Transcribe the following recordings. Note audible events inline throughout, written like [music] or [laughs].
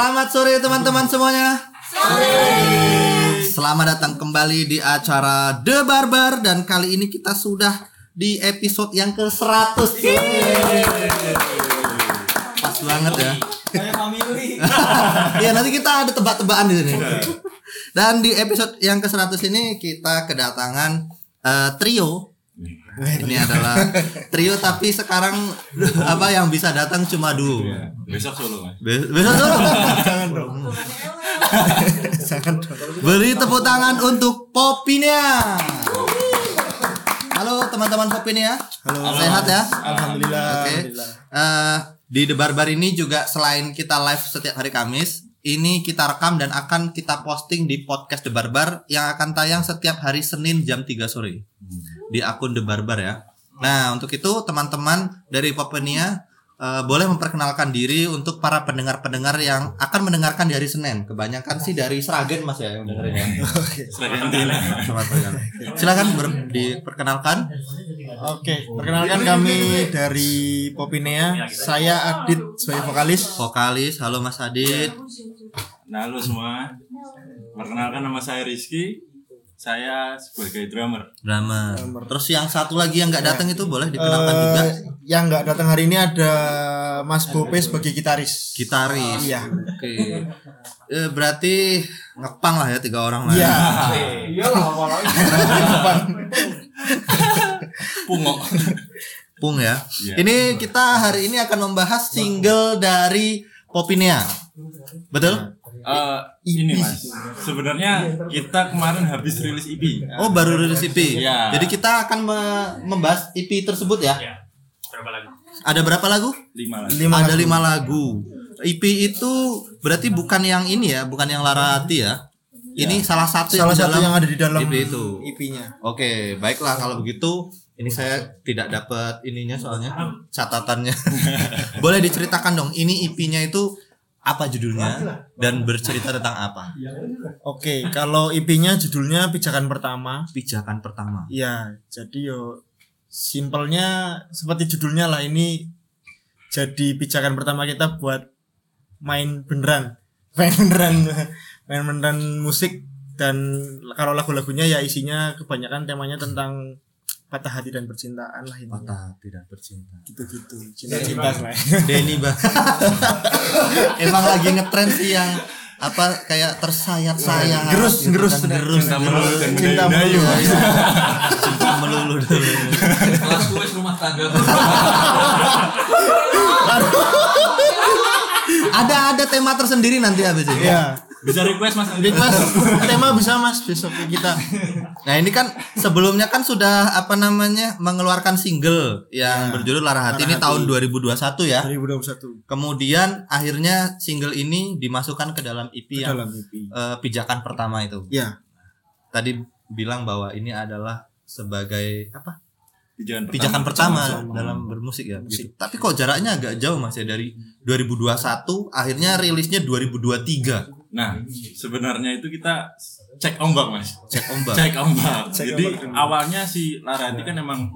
Selamat sore teman-teman semuanya. Selamat datang kembali di acara The Barbar dan kali ini kita sudah di episode yang ke-100. Pas banget ya. Kayak family. [laughs] Iya, nanti kita ada tebak-tebakan di sini. Dan di episode yang ke-100 ini kita kedatangan eh, trio. [laughs] Ini adalah trio tapi sekarang apa yang bisa datang cuma duo. Besok solo mas. Be- Besok [laughs] dulu. [laughs] Beri tepuk tangan untuk Popinia. Halo teman-teman Popinia. Halo. Sehat ya? Alhamdulillah. Oke. Alhamdulillah. Eh, di The Barbar ini juga selain kita live setiap hari Kamis, ini kita rekam dan akan kita posting di podcast The Barbar yang akan tayang setiap hari Senin jam 3 sore di akun The Barbar ya. Nah, untuk itu teman-teman dari Popenia eh, boleh memperkenalkan diri untuk para pendengar-pendengar yang akan mendengarkan di hari Senin. Kebanyakan sih dari Seragen Mas ya yang dengerin ya. [laughs] Silakan ber- diperkenalkan. Oke, perkenalkan kami dari Popinea. Saya Adit sebagai vokalis. Vokalis, halo Mas Adit. Nah halo semua. Perkenalkan nama saya Rizky. Saya sebagai drummer. Drama. Terus yang satu lagi yang nggak datang itu boleh dikenalkan juga. Eh, yang nggak datang hari ini ada Mas Bope sebagai gitaris. Gitaris. Iya. Oke. Eh, berarti ngepang lah ya tiga orang lah. Iya. [laughs] Pungo. Pung ya. Iya. Ini kita hari ini akan membahas single dari Popinea. Betul? Eh, ini mas. Sebenarnya kita kemarin habis rilis E EP. Oh, baru rilis EP. Iya. Jadi kita akan me- membahas EP tersebut ya. Ada berapa lagu? Lima lah. Lima Ada lagu. lima lagu. EP itu berarti bukan yang ini ya, bukan yang Lara Hati ya. Ini salah satu Salah di satu dalam yang ada di dalam EP itu. EP-nya. Oke, baiklah kalau begitu. Ini saya tidak dapat ininya soalnya catatannya. [laughs] Boleh diceritakan dong, ini EP-nya itu apa judulnya dan bercerita tentang apa? Oke, kalau EP-nya judulnya Pijakan Pertama. Pijakan pertama. Iya, jadi yo simpelnya seperti judulnya lah ini jadi pijakan pertama kita buat main beneran, [laughs] main beneran, main beneran musik dan kalau lagu-lagunya ya isinya kebanyakan temanya tentang patah hati dan percintaan lah ini. Patah tidak bercinta. Gitu-gitu, cinta-cinta lah. Denny bang. [laughs] Emang lagi ngetren sih yang apa kayak tersayat-sayat. Gerus, gitu gerus, kan. gerus, Cinta gerus. melulu dan Cinta melulu. Cinta melulu dulu. kelas gue rumah tangga ada ada tema tersendiri nanti habis ini. Iya. Bisa request mas. Request tema bisa Mas besok kita. Nah ini kan sebelumnya kan sudah apa namanya mengeluarkan single yang Ya, berjudul Lara Hati Lara ini Hati. tahun 2021 ya. 2021 Kemudian akhirnya single ini dimasukkan ke dalam EP ke yang dalam EP. eh, pijakan pertama itu. Ya, Tadi bilang bahwa ini adalah sebagai apa? Pijakan pertama. Pijakan pertama, pertama. dalam bermusik ya. Gitu. Tapi kok jaraknya agak jauh Mas ya dari 2021 akhirnya rilisnya 2023. Nah sebenarnya itu kita cek ombak mas. Cek ombak. Cek ombak. Cek Jadi ombak. awalnya si Larati kan emang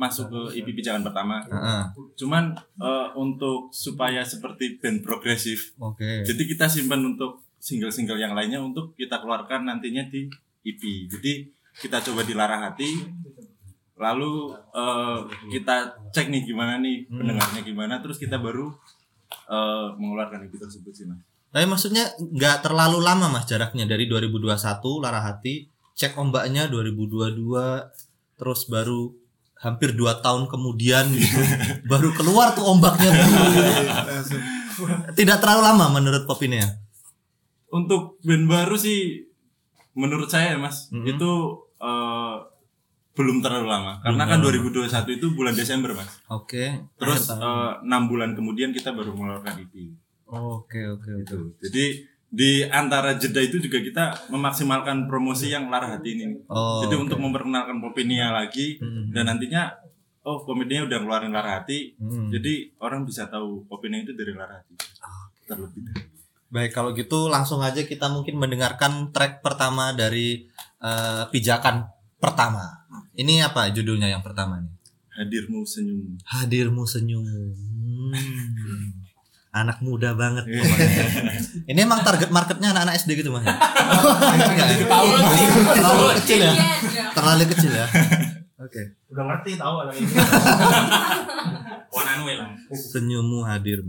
masuk ke EP pijakan pertama. Heeh. Cuman eh, untuk supaya seperti band progresif, Oke. jadi kita simpan untuk single-single yang lainnya untuk kita keluarkan nantinya di EP. Jadi kita coba di Lara Hati, lalu eh, kita cek nih gimana nih pendengarnya gimana, terus kita baru eh, mengeluarkan EP tersebut sih mas. Tapi maksudnya nggak terlalu lama mas jaraknya dari 2021 Lara Hati cek ombaknya 2022 terus baru hampir dua tahun kemudian gitu [laughs] baru keluar tuh ombaknya tidak terlalu lama menurut Popinia Untuk band baru sih, menurut saya ya mas, Mhm. itu eh, belum terlalu lama. Karena kan 2021 itu bulan Desember mas. oke Terus Akhir tahun. eh, enam bulan kemudian kita baru mengeluarkan EP. Oke oke oke Gitu. Jadi di antara jeda itu juga kita memaksimalkan promosi yang Lara Hati ini. Oh, Jadi oke. untuk memperkenalkan Popinia lagi Mhm. dan nantinya oh Popinia udah ngeluarin Lara Hati. Hmm. Jadi orang bisa tahu Popinia itu dari Lara Hati. Terlebih dahulu. baik kalau gitu langsung aja kita mungkin mendengarkan track pertama dari eh, pijakan pertama ini apa judulnya yang pertama nih Hadirmu senyum. hadirmu senyum Hmm. Anak muda banget. Pokoknya. ini emang target marketnya anak-anak SD gitu ya? [laughs] terlalu kecil ya? Terlalu kecil ya? Oke. Udah ngerti tahu anak ini. [laughs] Senyummu hadir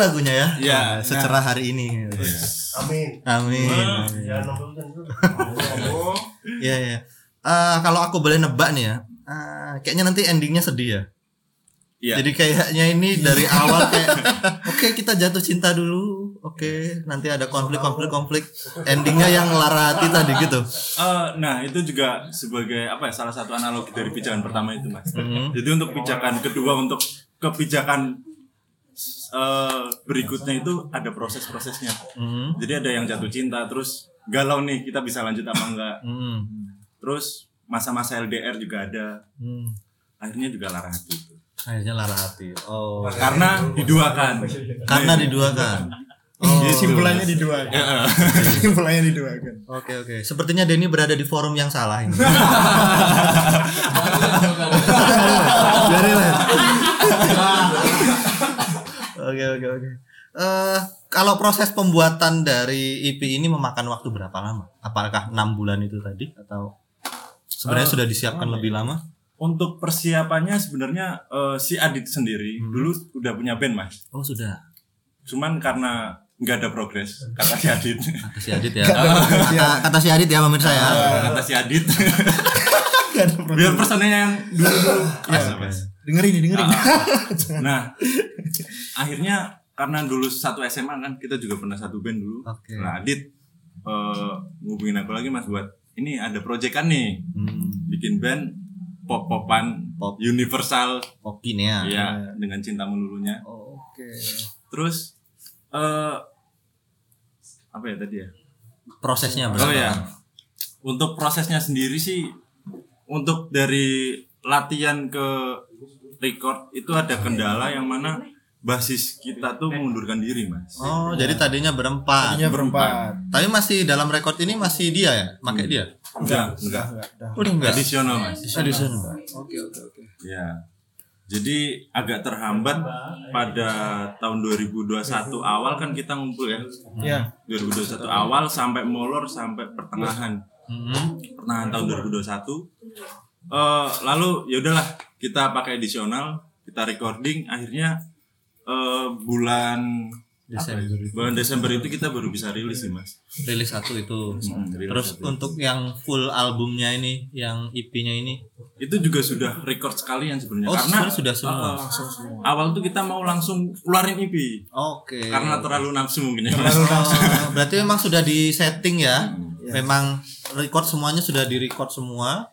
lagunya ya Iya. Nah, secerah hari ini Amin. amin Jangan nonton dulu. [laughs] Iya ya. Eh, kalau aku boleh nebak nih ya, eh, kayaknya nanti endingnya sedih ya. Iya. Jadi kayaknya ini dari awal kayak, [laughs] oke kita jatuh cinta dulu, oke nanti ada konflik-konflik konflik, endingnya yang lara hati tadi gitu. Eh, nah itu juga sebagai apa ya salah satu analogi dari pijakan pertama itu mas. Mhm. Jadi untuk pijakan kedua untuk kebijakan eh, berikutnya itu ada proses-prosesnya. Hmm. Jadi ada yang jatuh cinta terus galau nih kita bisa lanjut apa enggak. Hmm. Terus masa-masa LDR juga ada. Hmm. Akhirnya juga lara hati itu. Akhirnya lara hati. Oh. Karena diduakan. Karena diduakan. [laughs] Gitu. Simpulannya diduakan. [laughs] Simpulannya diduakan. Oke oke. Sepertinya Denny berada di forum yang salah ini. [laughs] Lah. Oke oke oke. Eh kalau proses pembuatan dari IP ini memakan waktu berapa lama? Apakah enam bulan itu tadi atau sebenarnya Eh, sudah disiapkan lebih lama? Untuk persiapannya sebenarnya eh, si Adit sendiri dulu udah punya band mas. Oh sudah. Cuman karena nggak ada progres [laughs] kata si Adit. Kata si Adit ya. Kata, kata si Adit ya pemirsa ya. kata si Adit. [laughs] Biar personelnya yang dulu dulu. Iya, Dengerin nih, dengerin. [laughs] Nah, akhirnya karena dulu satu SMA kan kita juga pernah satu band dulu. Oke. Nah, Adit ngubungin aku lagi Mas buat ini ada proyekan nih Hmm, bikin band pop-popan Pop. universal kopi nih ya. ya dengan cinta melulunya. Oke. Terus eh apa ya tadi ya? Prosesnya berapa? Oh ya. Untuk prosesnya sendiri sih untuk dari latihan ke record itu ada kendala yang mana basis kita tuh mengundurkan diri, Mas. Oh, jadi tadinya berempat. Tadinya berempat. Tapi masih dalam rekod ini masih dia ya, pakai dia. Enggak, enggak. Udah enggak. Tradisional, Mas. Tradisional. Oke oke oke. Ya. Jadi agak terhambat pada tahun 2021 awal kan kita ngumpul ya. Ya. 2021 awal sampai molor sampai pertengahan. Hmm. pertengahan tahun 2021 eh lalu ya udahlah kita pakai edisional kita recording akhirnya eh bulan Desember. ya? bulan Desember itu kita baru bisa rilis sih mas Rilis satu itu. Hmm, rilis Terus satu. untuk yang full albumnya ini, yang EP-nya ini, itu juga sudah record sekalian sebenarnya Oh, karena sebenarnya sudah semua. eh, awal tuh kita mau langsung keluarin EP oke. karena terlalu nafsu mungkin ya mas Oh, [laughs] berarti memang sudah di setting ya. Hmm. Memang record semuanya sudah di record semua.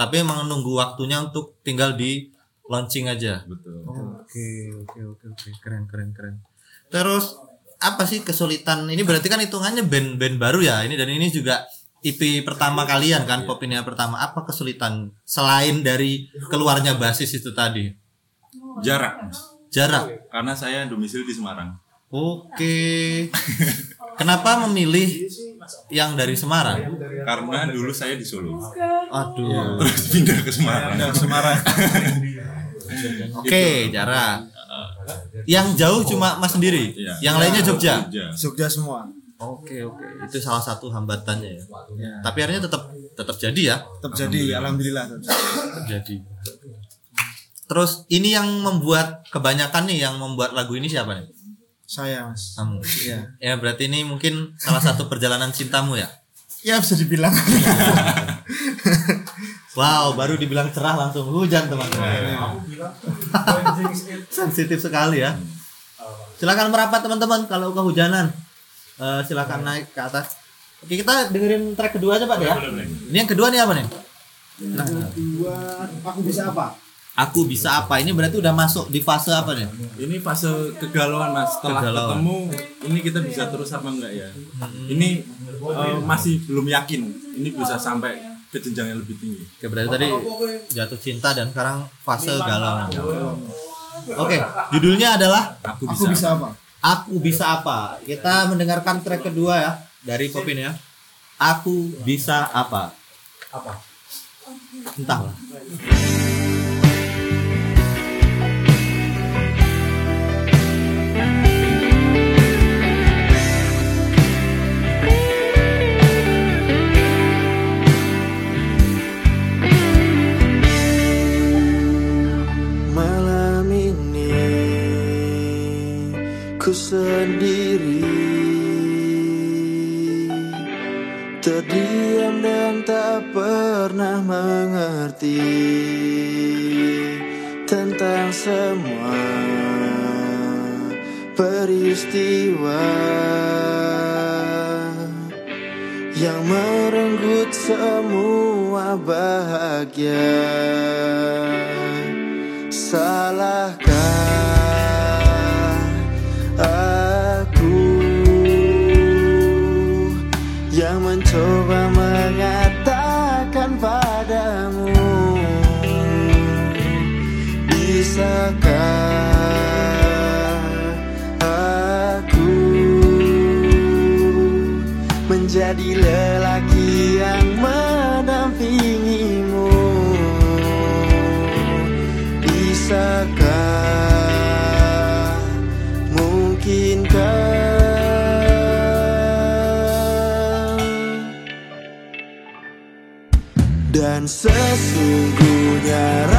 Tapi emang nunggu waktunya untuk tinggal di launching aja. betul Oke, oke, oke, oke. Keren, keren, keren. Terus apa sih kesulitan? Ini berarti kan hitungannya band-band baru ya. Ini dan ini juga EP pertama kalian kan, Popinia pertama. Apa kesulitan selain dari keluarnya basis itu tadi? jarak mas Jarak. karena saya domisili di Semarang Oke. [laughs] Kenapa memilih yang dari Semarang? karena dulu saya di Solo Aduh. terus pindah ke Semarang Semarang. [laughs] Oke, jarak. Yang jauh cuma Mas sendiri. Iya. Yang lainnya Jogja. Jogja Jogja semua. Oke oke itu salah satu hambatannya ya. Tapi akhirnya tetap tetap jadi ya. Tetap jadi alhamdulillah. Tetap jadi. Terus ini yang membuat kebanyakan nih yang membuat lagu ini siapa nih? Saya Mas. Kamu. Iya. Ya berarti ini mungkin salah satu perjalanan cintamu ya. Ya bisa dibilang. [laughs] Wow baru dibilang cerah langsung hujan teman-teman. Sensitif sekali ya. Silakan merapat teman-teman kalau kehujanan. Eh, silakan naik ke atas. Oke kita dengerin track kedua aja pak ya. Ini yang kedua nih apa nih? Dua, aku bisa apa? Aku bisa apa? Ini berarti udah masuk di fase apa nih? Ini fase kegalauan mas. Setelah Kegalauan. ketemu, ini kita bisa terus apa enggak ya? Ini eh, masih belum yakin. Ini bisa sampai ke jenjang yang lebih tinggi. Oke berarti tadi jatuh cinta dan sekarang fase galau. Oke, judulnya adalah Aku Aku bisa. bisa apa? Aku bisa apa? Kita mendengarkan track kedua ya dari Popin ya. Aku bisa apa? Apa? Entahlah. Ku sendiri. Terdiam dan tak pernah mengerti Tentang semua peristiwa Yang merenggut semua bahagia. Salahkah sesungguhnya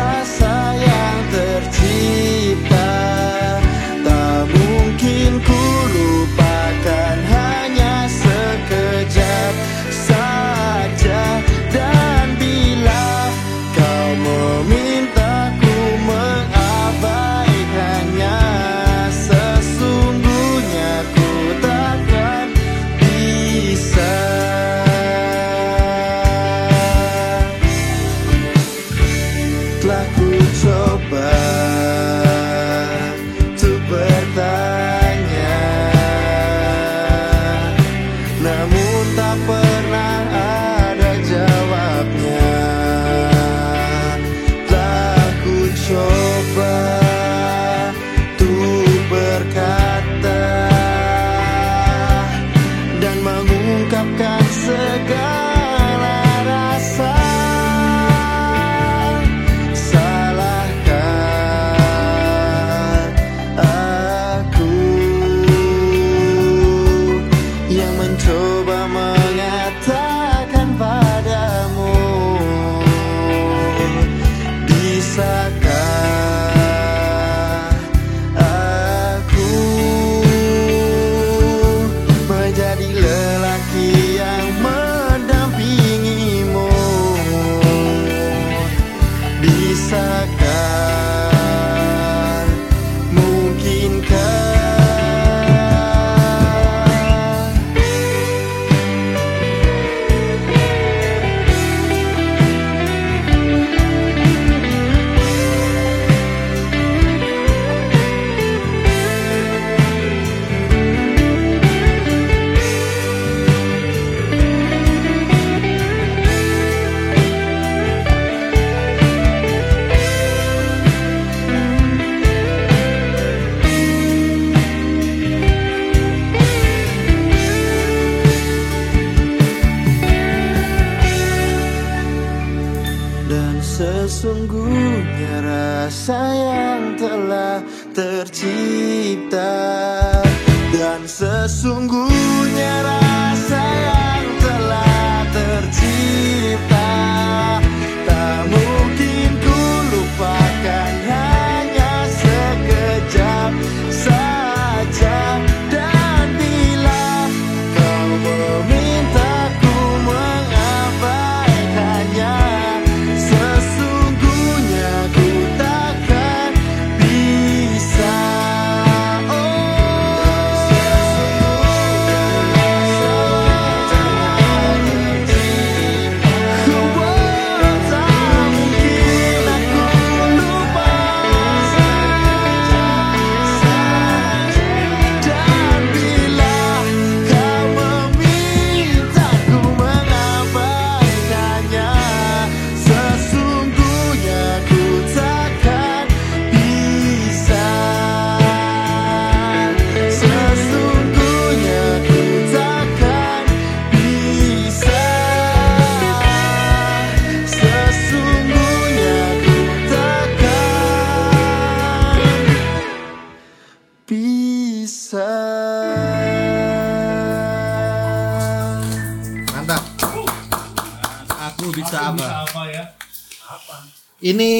Ini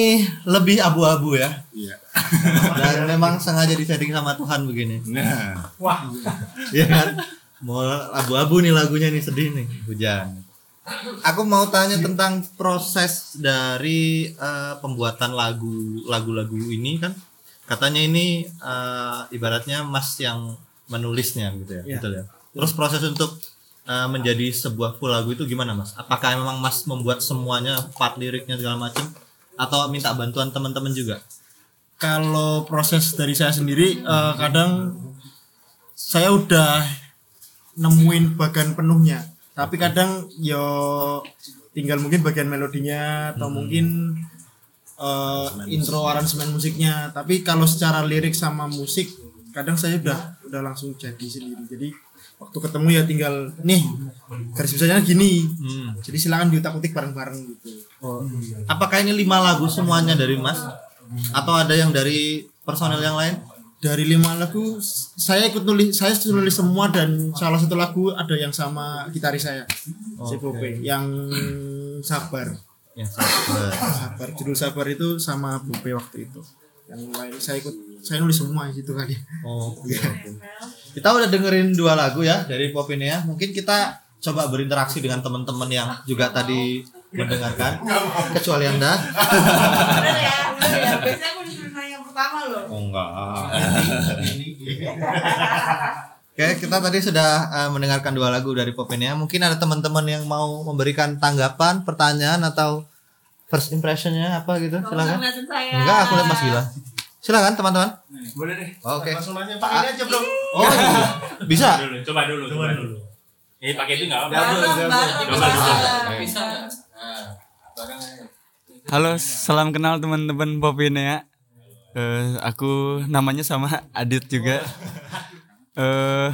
lebih abu-abu ya. Iya. [laughs] Dan memang sengaja disetting sama Tuhan begini. Nah, Wah, Iya kan? Mau abu-abu nih lagunya nih sedih nih, hujan. Aku mau tanya tentang proses dari eh, pembuatan lagu lagu-lagu ini kan. Katanya ini eh, ibaratnya Mas yang menulisnya gitu ya, Iya. betul ya. Terus proses untuk eh, menjadi sebuah full lagu itu gimana Mas? Apakah memang Mas membuat semuanya part liriknya segala macam atau minta bantuan teman-teman juga? kalau proses dari saya sendiri eh, kadang saya udah nemuin bagian penuhnya. Tapi kadang yo tinggal mungkin bagian melodinya atau mungkin eh, intro aransemen musiknya. Tapi kalau secara lirik sama musik kadang saya udah udah langsung jadi sendiri. Jadi waktu ketemu ya tinggal nih garis besarnya gini Hmm. jadi silakan diutak-utik bareng-bareng gitu Apakah ini lima lagu semuanya dari Mas? Atau ada yang dari personel yang lain? dari lima lagu saya ikut nulis saya nulis semua dan salah satu lagu ada yang sama gitaris saya si Bope yang sabar Yang sabar. sabar judul sabar itu sama Bope waktu itu yang lain saya ikut saya nulis semua gitu kali Oke, oke. Kita udah dengerin dua lagu ya dari Popinea. Mungkin kita coba berinteraksi dengan teman-teman yang juga tadi mendengarkan. Kecuali Anda. Bener ya, bener ya. Biasanya aku disuruh nanya yang pertama loh. Oh enggak. Oke, kita tadi sudah eh, mendengarkan dua lagu dari Popinea. Mungkin ada teman-teman yang mau memberikan tanggapan, pertanyaan atau first impressionnya apa gitu? Silakan. Enggak, aku lihat Mas Gila. Silakan teman-teman. Boleh deh. Oke. Langsung nanya Pak ini aja bro. [laughs] Oh, iya. bisa. Dulu, coba dulu, coba dulu. Ini pakai itu enggak apa-apa. Coba dulu. Bisa. Halo, salam kenal teman-teman Popinea. Eh, aku namanya sama Adit juga. Eh,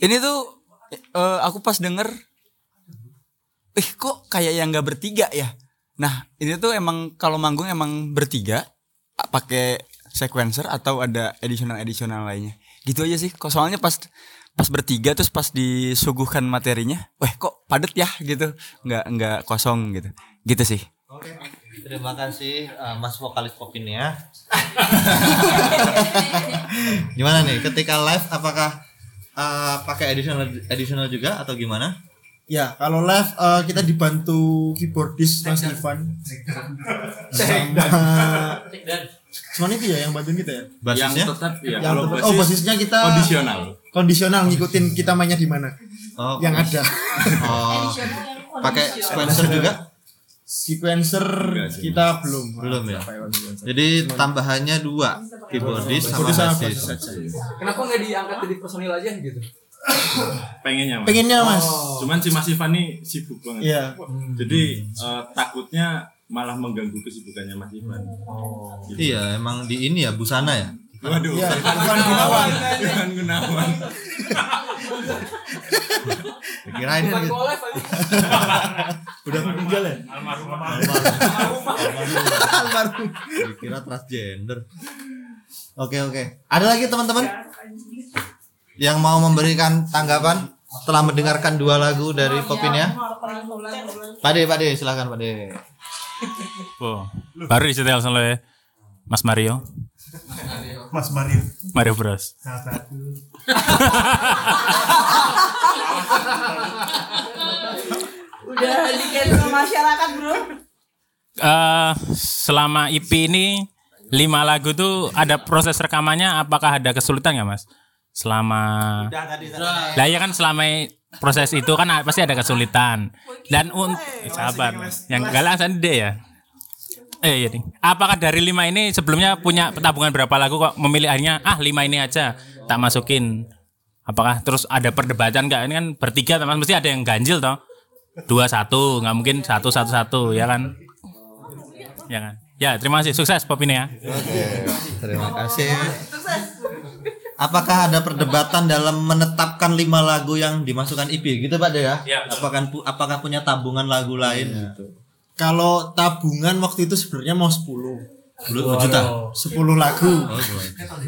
ini tuh eh, aku pas denger, eh kok kayak yang nggak bertiga ya. Nah, ini tuh emang kalau manggung emang bertiga, pakai sequencer atau ada additional additional lainnya. Gitu aja sih. Kok soalnya pas pas bertiga terus pas disuguhkan materinya, weh kok padet ya gitu, nggak nggak kosong gitu. Gitu sih. Terima kasih eh, Mas vokalis Popinea. [laughs] gimana nih ketika live apakah eh, pakai additional additional juga atau gimana? ya kalau live eh, kita dibantu keyboardis Mas Ivan sama cuman itu ya yang bantuin kita ya Yang Basisnya? tetap ya. yang Kalau tetap- oh basisnya kita kondisional. kondisional ngikutin kita mainnya di mana Oh, yang ada [laughs] oh, yang pakai sequencer juga? sequencer Enggak sih. kita belum Belum ya? Jadi tambahannya dua, keyboardis sama basis. basis. Kenapa nggak diangkat jadi personil aja gitu? Pengennya mas. pengennya mas Cuman si Mas Ivan nih sibuk banget. Iya. Jadi eh, takutnya malah mengganggu kesibukannya Mas Ivan. Gitu. Iya, emang di ini ya busana ya. Waduh. Iya, bukan Gunawan. Bukan Gunawan. [laughs] Kirain kan gitu. [laughs] Udah meninggal ya Almarhum. Dikira transgender. Oke oke. Ada lagi teman-teman yang mau memberikan tanggapan setelah mendengarkan dua lagu dari Popinnya? Pade, Pade, silakan Pade. Oh, baru disetel oleh Mas Mario. Mas Mario. Mario Bros. Udah di cancel masyarakat bro. Eh, selama IP ini lima lagu tuh ada proses rekamannya apakah ada kesulitan nggak mas? Selama lah ya kan selama proses itu kan pasti ada kesulitan dan un eh, sabar yang galang sendiri ya. Eh iya nih. Apakah dari lima ini sebelumnya punya tabungan berapa lagu kok memilih akhirnya ah lima ini aja tak masukin? Apakah terus ada perdebatan nggak? Ini kan bertiga teman mesti ada yang ganjil toh. Dua satu nggak mungkin satu satu satu ya kan? Ya kan? Ya terima kasih sukses Pop ini ya. Terima kasih. Apakah ada perdebatan dalam menetapkan lima lagu yang dimasukkan EP gitu Pak De ya? Iya, betul. apakah pu- apakah punya tabungan lagu lain gitu? kalau tabungan waktu itu sebenarnya mau 10 Dulu juta. 10 lagu Oh,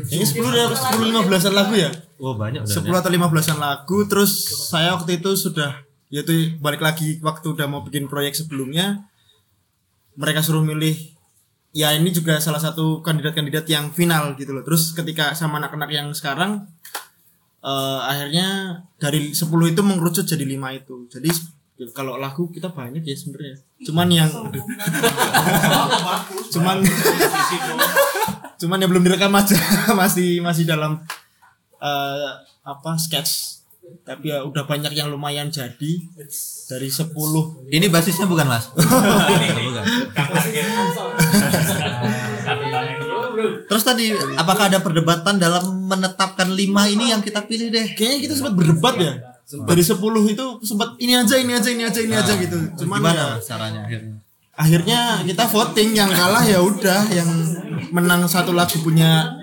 ini 10 ya 10 15an lagu ya oh banyak udah. 10 atau 15an lagu terus saya waktu itu sudah yaitu balik lagi waktu udah mau bikin proyek sebelumnya mereka suruh milih ya ini juga salah satu kandidat-kandidat yang final gitu loh. Terus ketika sama anak-anak yang sekarang eh, akhirnya dari 10 itu mengerucut jadi lima itu. Jadi kalau lagu kita banyak ya sebenarnya. Cuman yang cuman cuman yang belum direkam aja [laughs] masih masih dalam eh, apa sketch. Tapi ya udah banyak yang lumayan jadi dari 10 Ini basisnya bukan Mas? [laughs] bukan. Terus tadi apakah ada perdebatan dalam menetapkan lima ini yang kita pilih deh? kayaknya kita sempat berdebat ya. Dari 10 itu sempat ini aja ini aja ini aja ini aja gitu. cuman Gimana ya, caranya akhirnya? akhirnya kita voting yang kalah ya udah yang menang satu lagu punya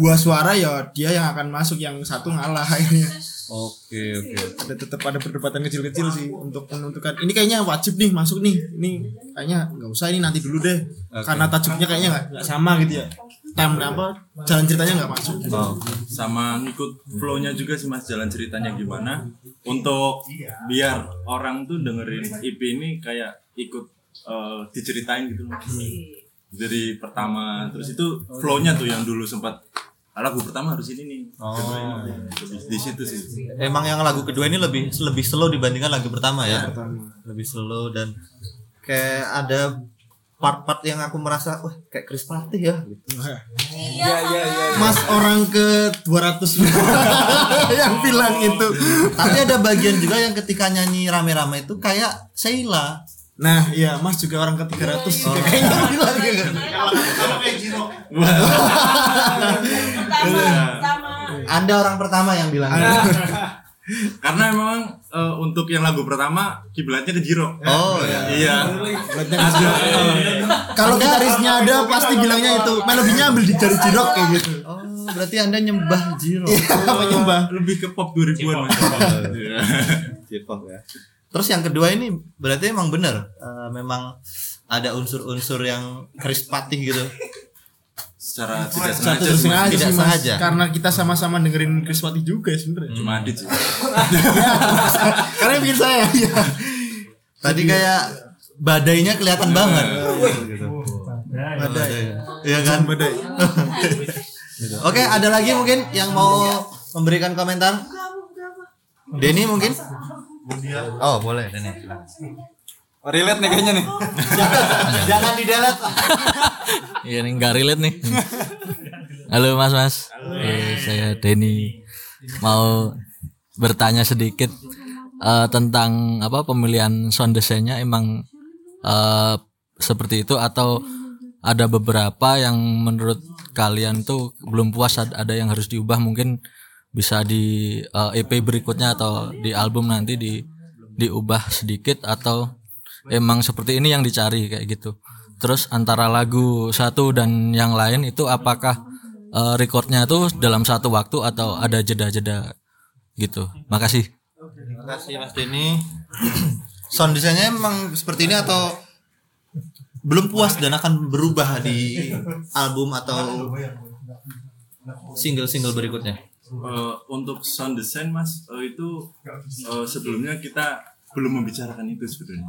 buah suara ya dia yang akan masuk yang satu ngalah akhirnya. Oke oke. ada tetap ada perdebatan kecil-kecil sih untuk menentukan. Ini kayaknya wajib nih masuk nih. Ini kayaknya nggak usah ini nanti dulu deh. Karena tajuknya kayaknya nggak sama gitu ya time apa jalan ceritanya nggak masuk? Oh. sama ngikut flow-nya juga sih mas jalan ceritanya gimana. Untuk biar orang tuh dengerin IP ini kayak ikut eh, diceritain gitu loh. dari pertama terus itu flow-nya tuh yang dulu sempat "Ah, lagu pertama harus ini nih. Kedua ini. Lebih di situ sih. Emang yang lagu kedua ini lebih lebih slow dibandingkan lagu pertama ya. Lebih slow dan kayak ada part-part yang aku merasa wah kayak Chris Patih ya. Gitu. mas orang ke 200 [laughs] yang bilang itu. Tapi ada bagian juga yang ketika nyanyi rame-rame itu kayak Sheila. nah iya mas juga orang ke 300 juga kayaknya bilang gitu Kalau kayak Jiro. Anda orang pertama yang bilang. [laughs] karena memang eh, untuk yang lagu pertama kiblatnya ke Jiro Oh ya. iya ada kalau gitarisnya ada pasti bilangnya itu melodinya ambil di jari jirok kayak gitu Oh, berarti Anda nyembah Jiro. apa nyembah lebih ke pop 2000-an mas Iya. J-pop ya. Terus yang kedua ini berarti emang bener eh, memang ada unsur-unsur yang Chris Patih gitu. Secara tidak sengaja Mas. sengaja Tidak sengaja. karena kita sama-sama dengerin Chris Wati juga ya sebenarnya cuma adit sih [laughs] karena bikin saya ya Tadi kayak badainya kelihatan banget. badai Iya kan? badai [laughs] Oke, ada lagi mungkin yang mau memberikan komentar? Denny mungkin? Oh, boleh Denny. Relate nih kayaknya nih. Jangan di delete. Iya nih nggak relate nih. Halo Mas Mas, Eh, saya Denny. Mau bertanya sedikit eh, tentang apa pemilihan sound desainnya emang eh, seperti itu atau ada beberapa yang menurut kalian tuh belum puas ad- ada yang harus diubah? Mungkin bisa di eh, EP berikutnya atau di album nanti di diubah sedikit atau emang seperti ini yang dicari kayak gitu. Terus antara lagu satu dan yang lain itu apakah eh, recordnya tuh dalam satu waktu atau ada jeda-jeda gitu. Makasih. Terima kasih Mas Denny. [clears throat] Sound desainnya emang seperti ini atau belum puas dan akan berubah di album atau single-single berikutnya? Eh, untuk sound design mas eh, itu eh, sebelumnya kita belum membicarakan itu sebenarnya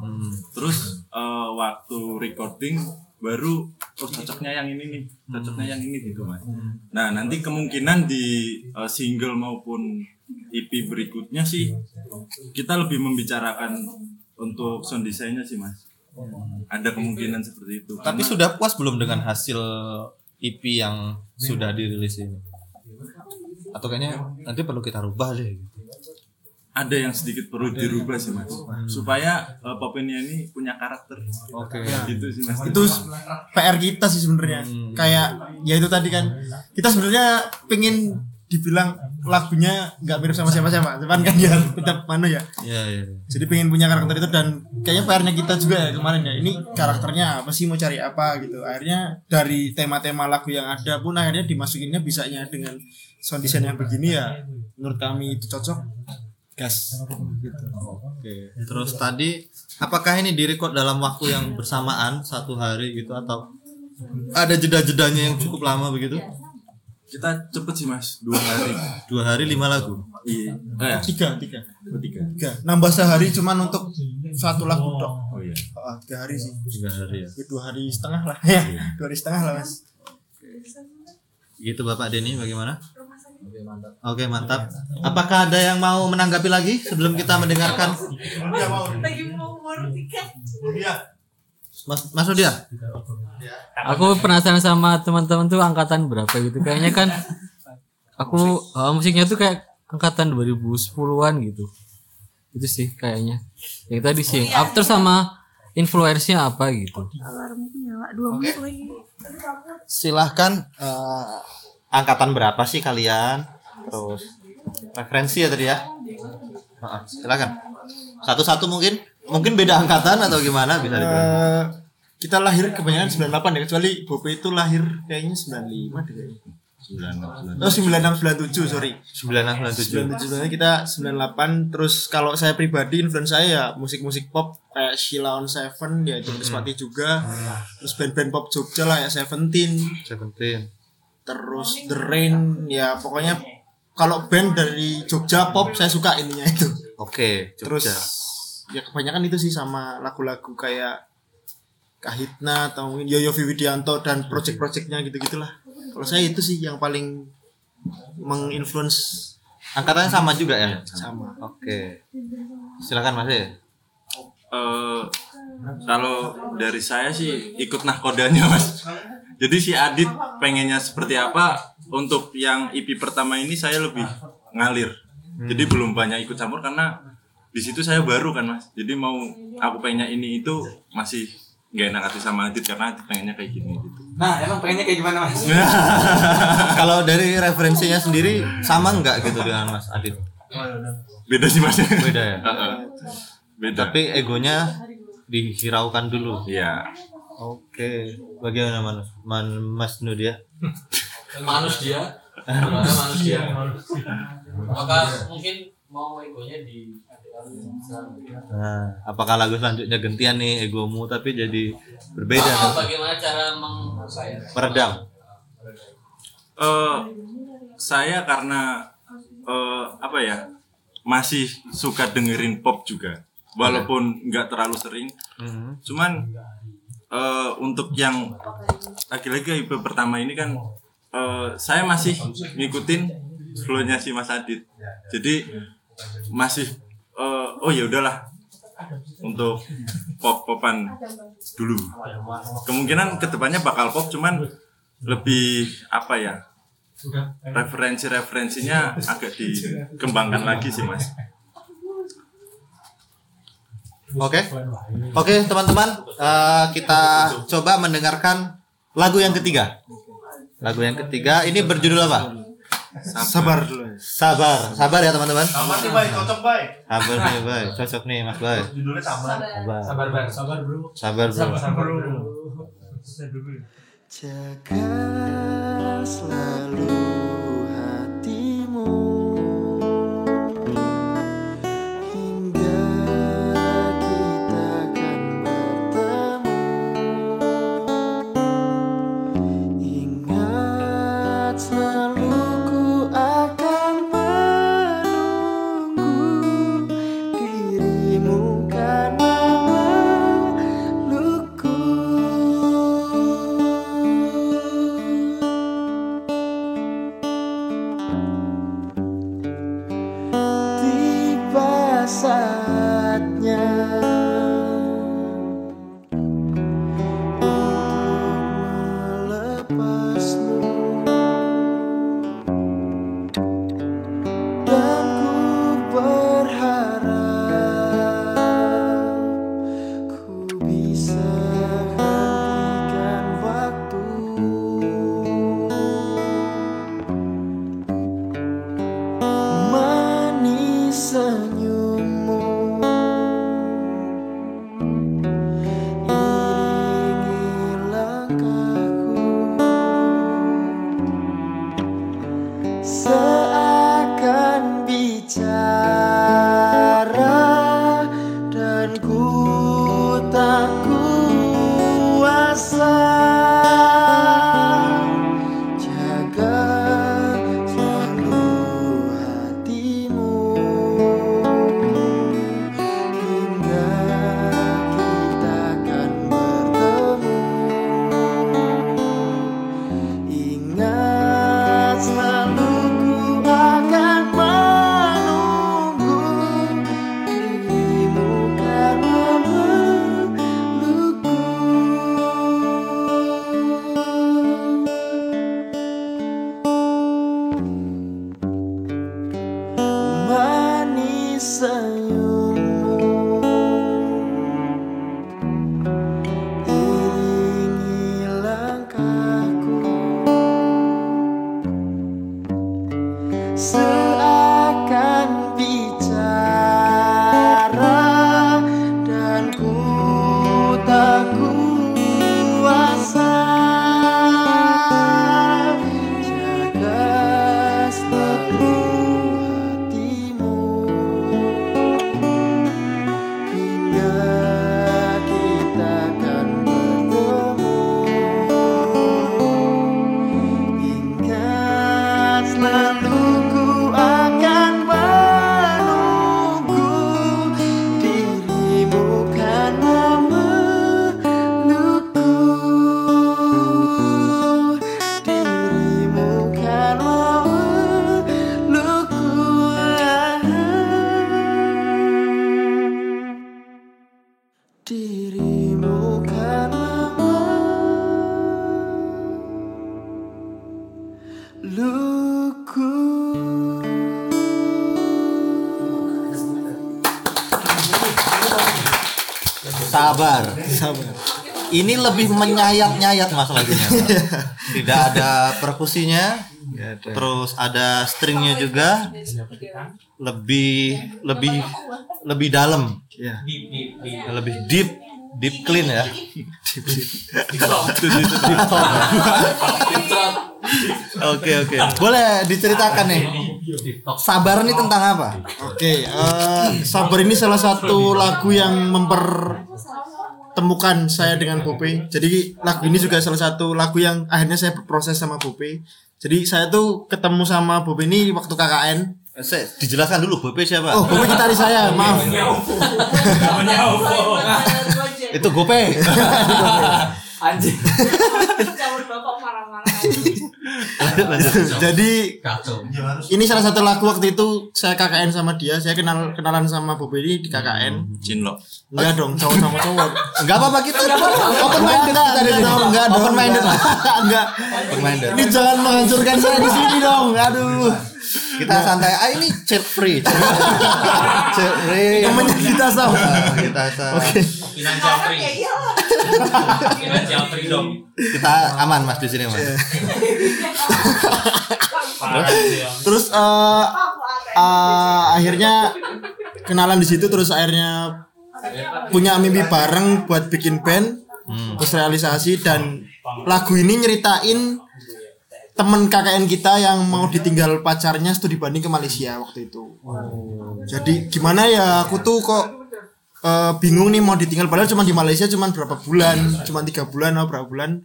terus eh, waktu recording baru oh cocoknya yang ini nih cocoknya yang ini gitu mas. Nah nanti kemungkinan di eh, single maupun EP berikutnya sih kita lebih membicarakan untuk sound desainnya sih mas. Ada kemungkinan seperti itu. Tapi Karena- sudah puas belum dengan hasil EP yang sudah dirilis ini? Atau kayaknya nanti perlu kita rubah deh. Ada yang sedikit perlu dirubah sih mas. Supaya uh, Popenia ini punya karakter. Oke. gitu sih mas. Itu PR kita sih sebenarnya. Kayak ya itu tadi kan. Kita sebenarnya pengen dibilang lagunya nggak mirip sama siapa-siapa. Cuman kan ya tetap mana ya. Iya iya. jadi pengen punya karakter itu dan kayaknya PR-nya kita juga ya kemarin ya. Ini karakternya apa sih? Mau cari apa gitu. Akhirnya dari tema-tema lagu yang ada pun akhirnya dimasukinnya bisanya dengan sound design yang begini ya. Menurut kami itu cocok gas. Gitu Oke. Terus tadi apakah ini direcord dalam waktu yang bersamaan satu hari gitu atau ada jeda-jedanya yang cukup lama begitu? kita cepet sih mas. Dua hari. Dua hari lima lagu. iya. Eh, tiga tiga. Oh, tiga. Tiga. Nambah sehari cuman untuk satu lagu dok oh iya. Ah, tiga hari sih. Tiga hari ya. Ya, dua hari setengah lah. [laughs] Ya dua hari setengah lah mas. Gitu Bapak Denny bagaimana? Oke mantap. Apakah ada yang mau menanggapi lagi sebelum kita mendengarkan Lagi mau tiket. Mas Mas Udia? Aku penasaran sama teman-teman tuh angkatan berapa gitu. Kayaknya kan aku eh, musiknya tuh kayak angkatan 2010-an gitu. Itu sih kayaknya. Yang tadi sih. After sama influence-nya apa gitu. Alarmku nyala dua menit lagi. Silahkan eh, angkatan berapa sih kalian? Terus referensi ya tadi ya? Heeh, silakan. Satu-satu mungkin mungkin beda angkatan atau gimana bisa dibilang. Eh, kita lahir kebanyakan 98 ya kecuali Bope itu lahir kayaknya 95 deh kayaknya. Oh 9697 sorry 9697. 97 sebenarnya kita 98 terus kalau saya pribadi influence saya ya musik-musik pop kayak Sheila on Seven ya Jom Krispati juga terus band-band pop Jogja lah ya Seventeen Seventeen. Terus The Rain ya pokoknya kalau band dari Jogja pop saya suka ininya itu Oke, terus Jogja. ya kebanyakan itu sih sama lagu-lagu kayak Kahitna atau mungkin Yoyo Widianto dan project-projectnya gitu-gitulah kalau saya itu sih yang paling menginfluence Angkatannya sama juga ya? sama Oke. Silakan Mas. E. Eh, kalau dari saya sih ikut nahkodanya mas. Jadi si Adit pengennya seperti apa untuk yang IP pertama ini saya lebih ngalir. Jadi belum banyak ikut campur karena di situ saya baru kan mas. Jadi mau aku pengennya ini itu masih nggak enak hati sama Adit karena Adit pengennya kayak gini gitu. Nah, emang pengennya kayak gimana mas? [laughs] Kalau dari referensinya sendiri sama nggak gitu dengan Mas Adit? Beda sih mas. Beda ya. [laughs] Heeh. Beda. Tapi egonya dihiraukan dulu. ya Oke. Bagaimana Mas, Man, Mas Nudia? [laughs] manusia Gimana manusia maka mungkin mau egonya di Nah, apakah lagu selanjutnya gentian nih egomu tapi jadi berbeda Oh, bagaimana cara meng meredam? eh saya karena eh apa ya masih suka dengerin pop juga walaupun nggak terlalu sering Mhm. cuman eh untuk yang lagi-lagi IP pertama ini kan eh saya masih ngikutin flownya si Mas Adit. Jadi masih eh oh ya udahlah untuk pop-popan dulu. Kemungkinan ke depannya bakal pop cuman lebih apa ya referensi-referensinya agak dikembangkan lagi sih mas Oke, oke teman-teman, eh, kita coba mendengarkan lagu yang ketiga. Lagu yang ketiga ini berjudul apa? sabar dulu ya. Sabar, sabar ya teman-teman. Sama nih baik, cocok baik. Sabar nih, Bay. Cocok nih, Mas Bay. Judulnya. Sabar, Sabar bang. Sabar bro. sabar bro. Sabar bro. Saya dulu. Jaga selalu hatimu Ini lebih menyayat-nyayat mas lagunya. Tidak ada perkusinya. Terus ada stringnya juga. Lebih lebih lebih dalam. Ya. Lebih deep, deep clean ya. Oke oke. Boleh diceritakan nih. Sabar ini tentang apa? Oke, eh, Sabar ini salah satu lagu yang mempertemukan saya dengan Bope. Jadi lagu ini juga salah satu lagu yang akhirnya saya berproses sama Bope. Jadi saya tuh ketemu sama Bope ini waktu KKN. Saya dijelaskan dulu Bope siapa? Oh, Bope gitaris saya, [laughs] maaf. Itu Gope. [laughs] Anjing. Bapak marah-marah. Jadi ini salah satu lagu waktu itu saya KKN sama dia. Saya kenal kenalan sama Bope ini di KKN. Cinlok. Enggak dong, cowok sama cowok. Enggak apa-apa kita. Open minded Enggak, kita di sini. enggak. Open minded. enggak. Enggak. Open minded. Ini jangan menghancurkan saya di sini dong. Aduh. Kita santai. Ah ini chill free. Chill free. Namanya kita sama. Ah, Kita sa- Financial free. Ya iyalah. Financial freedom. kita aman mas di sini mas. Terus eh eh, akhirnya kenalan di situ terus akhirnya punya mimpi bareng buat bikin band terus realisasi dan lagu ini nyeritain temen KKN kita yang mau ditinggal pacarnya studi banding ke Malaysia waktu itu. Jadi gimana ya aku tuh kok eh, bingung nih mau ditinggal. Padahal cuma di Malaysia cuma berapa bulan cuma tiga bulan atau berapa bulan.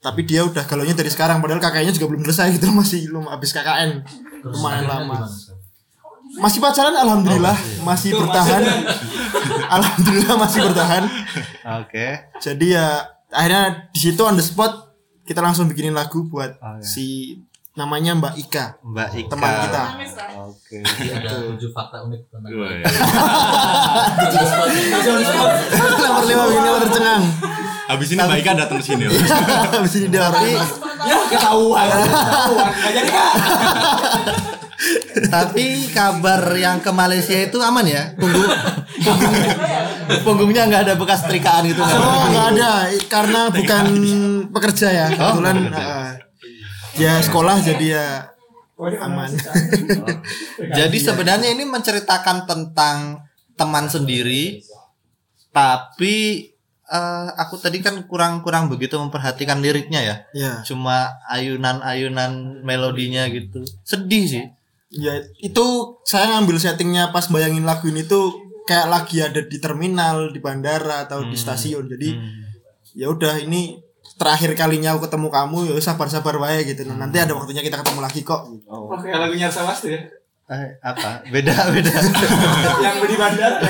Tapi dia udah galaunya dari sekarang. Padahal kakaknya juga belum selesai gitu masih belum habis KKN lumayan lama. masih pacaran alhamdulillah. Masih. bertahan. [laughs] Alhamdulillah masih bertahan. Oke. jadi ya akhirnya di situ on the spot kita langsung bikinin lagu buat si namanya Mbak Ika Mbak Ika. teman kita Oke. Ada tujuh fakta unik tentang nomor lima begini nomor tercengang Habis ini Mbak Ika datang ke sini. loh. habis ini dia Ya ketahuan. Ketahuan. Kan. Tapi kabar yang ke Malaysia itu aman ya? Punggung, punggungnya, punggungnya nggak ada bekas setrikaan gitu? Oh nggak ada karena bukan pekerja ya kebetulan uh, ya sekolah jadi ya aman. Jadi sebenarnya ini menceritakan tentang teman sendiri, tapi eh, aku tadi kan kurang-kurang begitu memperhatikan liriknya ya. ya Cuma ayunan-ayunan melodinya gitu. Sedih sih. Ya itu saya ngambil settingnya pas bayangin lagu ini tuh kayak lagi ada di terminal di bandara atau di stasiun jadi ya udah ini terakhir kalinya aku ketemu kamu ya sabar-sabar wae gitu Nah, nanti ada waktunya kita ketemu lagi kok gitu. Oke, lagunya sama tuh ya. Eh, apa? Beda, beda. [laughs] Yang di bandara.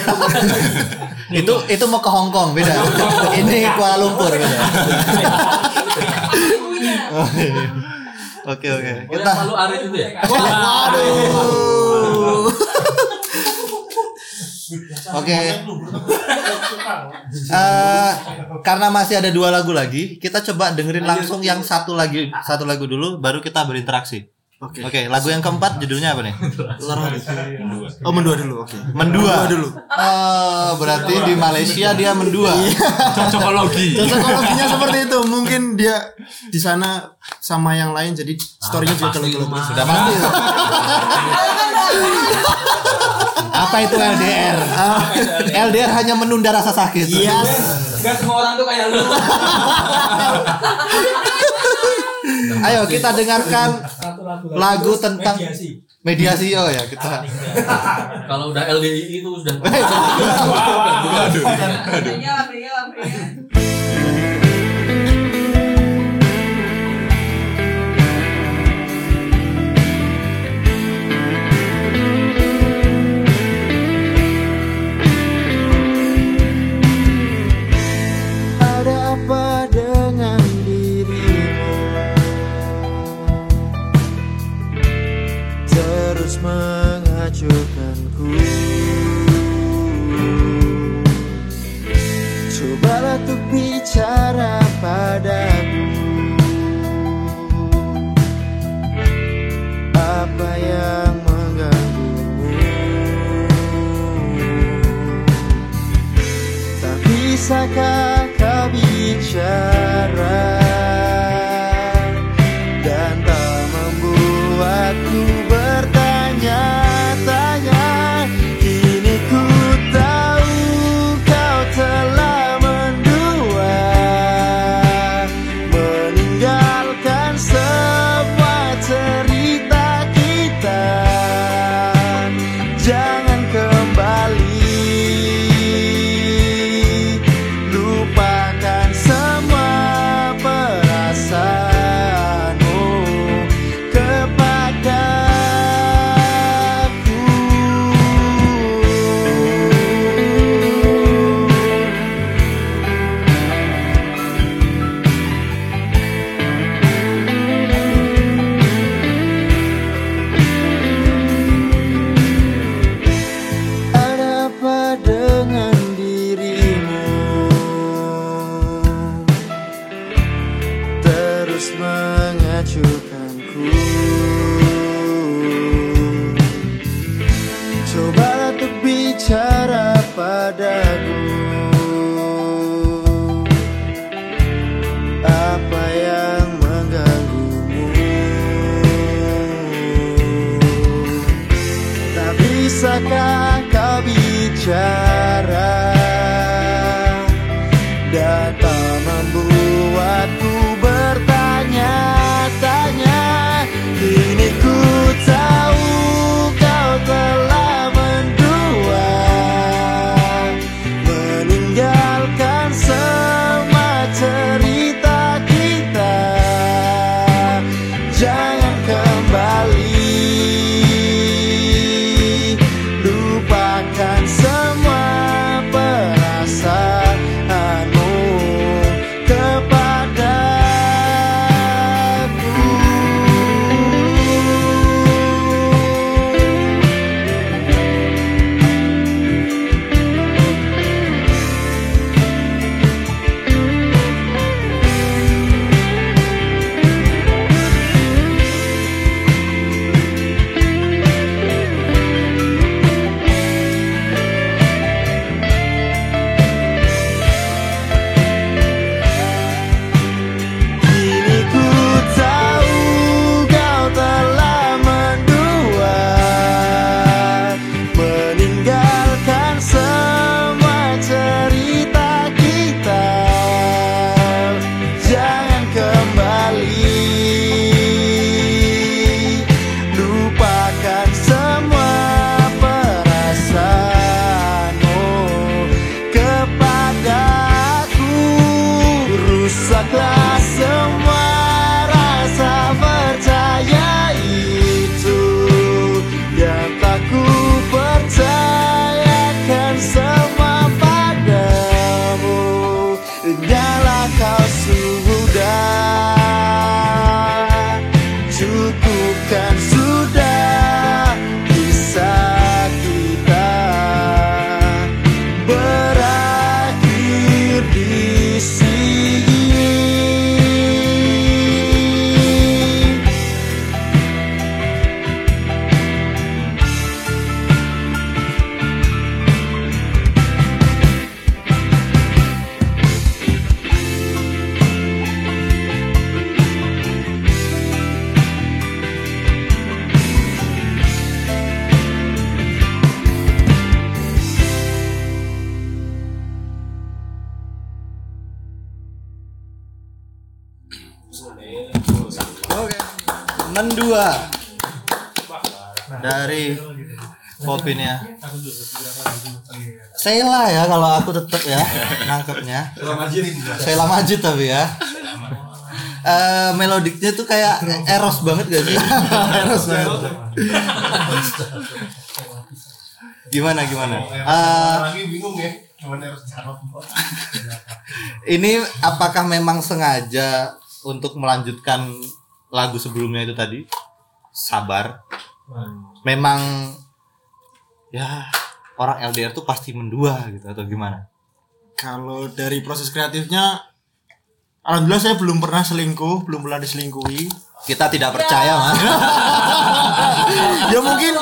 itu itu mau ke Hong Kong beda. [laughs] Ini Kuala Lumpur beda. [laughs] Oh, iya. Oke oke. Kita Palu arit itu ya? Waduh. oke. [laughs] Eh, karena masih ada dua lagu lagi, kita coba dengerin langsung yang satu lagi satu lagu dulu, baru kita berinteraksi. Oke. Oke, lagu yang keempat judulnya apa nih? [laughs] Oh mendua dulu oke. Mendua. dulu. Oh, berarti di Malaysia dia mendua. Cocokologi. Cocokologinya seperti itu. Mungkin dia di sana sama yang lain jadi storynya juga kalau Sudah pasti. Apa itu LDR? LDR hanya menunda rasa sakit. Yes. Enggak semua orang tuh kayak lu. [laughs] Ayo kita dengarkan lagu tentang mediasi. oh ya kita. [laughs] Kalau udah LDI itu sudah Berinya lah, berinya Mendua dari Popinnya. Sheila ya kalau aku tetep ya nangkepnya. Sheila Majid tapi ya. Eh melodiknya tuh kayak eros banget gak sih? [laughs] eros banget. gimana gimana? Lagi bingung. Cuman harus jawab. ini apakah memang sengaja untuk melanjutkan lagu sebelumnya itu tadi? Sabar. Memang ya orang LDR tuh pasti mendua gitu atau gimana? Kalau dari proses kreatifnya Alhamdulillah saya belum pernah selingkuh, belum pernah diselingkuhi. Kita tidak percaya, Mas. [laughs] ya mungkin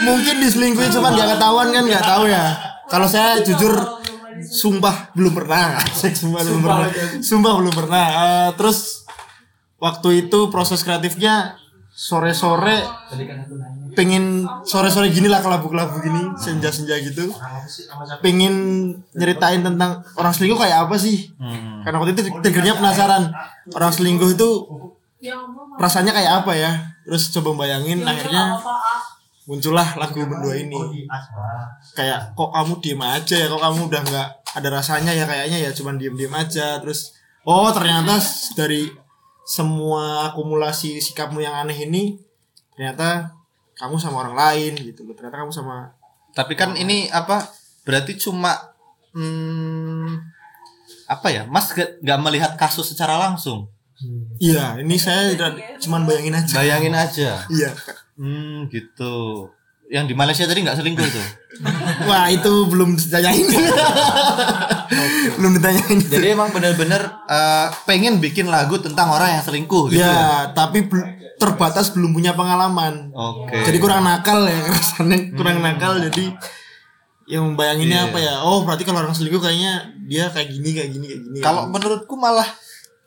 mungkin diselingkuhi cuman nggak ketahuan kan nggak tahu ya. Kalau saya jujur sumpah belum pernah [laughs] sumpah belum pernah sumpah belum pernah Eh, terus waktu itu proses kreatifnya sore-sore pengen sore-sore gini lah kelabu-kelabu gini senja-senja gitu. Pengen nyeritain tentang orang selingkuh kayak apa sih? Karena waktu itu triggernya penasaran. Orang selingkuh itu rasanya kayak apa ya? Terus coba bayangin akhirnya muncullah lagu berdua ini. Kayak kok kamu diem aja ya? Kok kamu udah nggak ada rasanya ya kayaknya ya? Cuman diem diem aja. Terus oh ternyata dari semua akumulasi sikapmu yang aneh ini ternyata kamu sama orang lain gitu loh ternyata kamu sama Tapi kan ini apa? Berarti cuma hmm, apa ya? Mas gak, gak melihat kasus secara langsung. iya ini saya cuman bayangin aja Bayangin aja. iya Hmm, gitu. Yang di Malaysia tadi nggak selingkuh tuh. [laughs] wah itu belum ditanyain [laughs] belum ditanyain Jadi emang bener-bener eh, pengen bikin lagu tentang orang yang selingkuh gitu. ya tapi bel- terbatas belum punya pengalaman Oke. jadi kurang nakal ya rasanya kurang nakal jadi yang bayanginnya Iya. apa ya oh berarti kalau orang selingkuh kayaknya dia kayak gini kayak gini kayak gini Kalau menurutku malah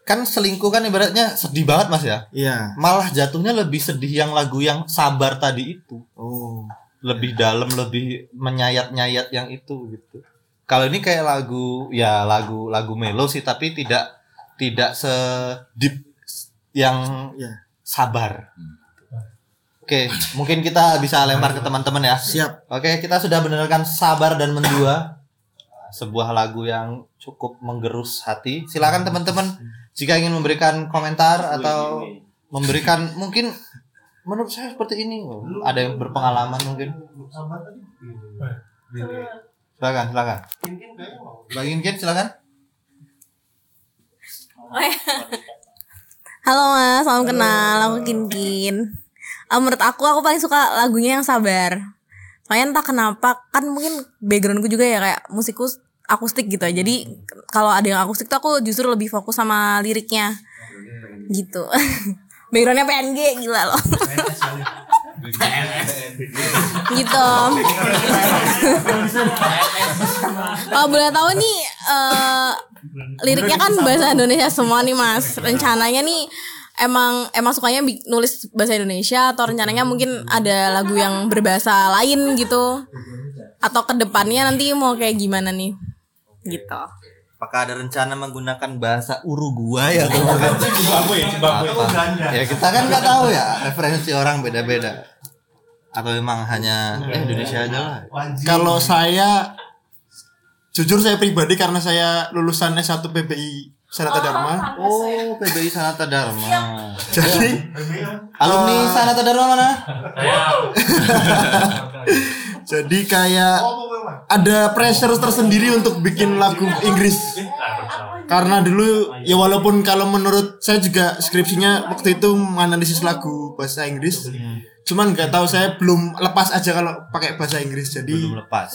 kan selingkuh kan ibaratnya sedih banget mas ya. iya Malah jatuhnya lebih sedih yang lagu yang sabar tadi itu. oh Lebih dalam, lebih menyayat-nyayat yang itu gitu. Kalau ini kayak lagu ya lagu lagu melo sih tapi tidak tidak se deep yang ya sabar. Oke, mungkin kita bisa lempar ke teman-teman ya. siap Oke, kita sudah mendengarkan Sabar dan Mendua. Sebuah lagu yang cukup menggerus hati. Silakan teman-teman jika ingin memberikan komentar atau memberikan mungkin menurut saya seperti ini. Ada yang berpengalaman mungkin. Silakan, silakan. Bagi Kin, silakan. Halo mas, salam kenal, aku Kinkin. Eh, menurut aku, aku paling suka lagunya yang sabar. Soalnya entah kenapa, kan mungkin backgroundku juga ya kayak musikku akustik gitu. Jadi kalau ada yang akustik tuh aku justru lebih fokus sama liriknya. Gitu. [laughs] Backgroundnya PNG gila loh. gitu. [laughs] Kalau boleh tahu nih eh, liriknya kan bahasa Indonesia semua nih Mas. Rencananya nih emang emang sukanya nulis bahasa Indonesia atau rencananya mungkin ada lagu yang berbahasa lain gitu. Atau ke depannya nanti mau kayak gimana nih? Gitu. Apakah ada rencana menggunakan bahasa Uruguay [laughs] atau apa? Ya kita kan nggak tahu ya referensi orang beda-beda. Atau memang hanya eh, Indonesia aja lah. kalau saya jujur saya pribadi karena saya lulusan S1 PBI Sanata Dharma Oh, PBI Sanata Dharma. jadi Alumni Sanata Dharma mana? [laughs] [laughs] jadi kayak ada pressure tersendiri untuk bikin lagu Inggris. Karena dulu ya walaupun kalau menurut saya juga skripsinya waktu itu menganalisis lagu bahasa Inggris. Cuman nggak tahu saya belum lepas aja kalau pakai bahasa Inggris. Jadi Belum lepas.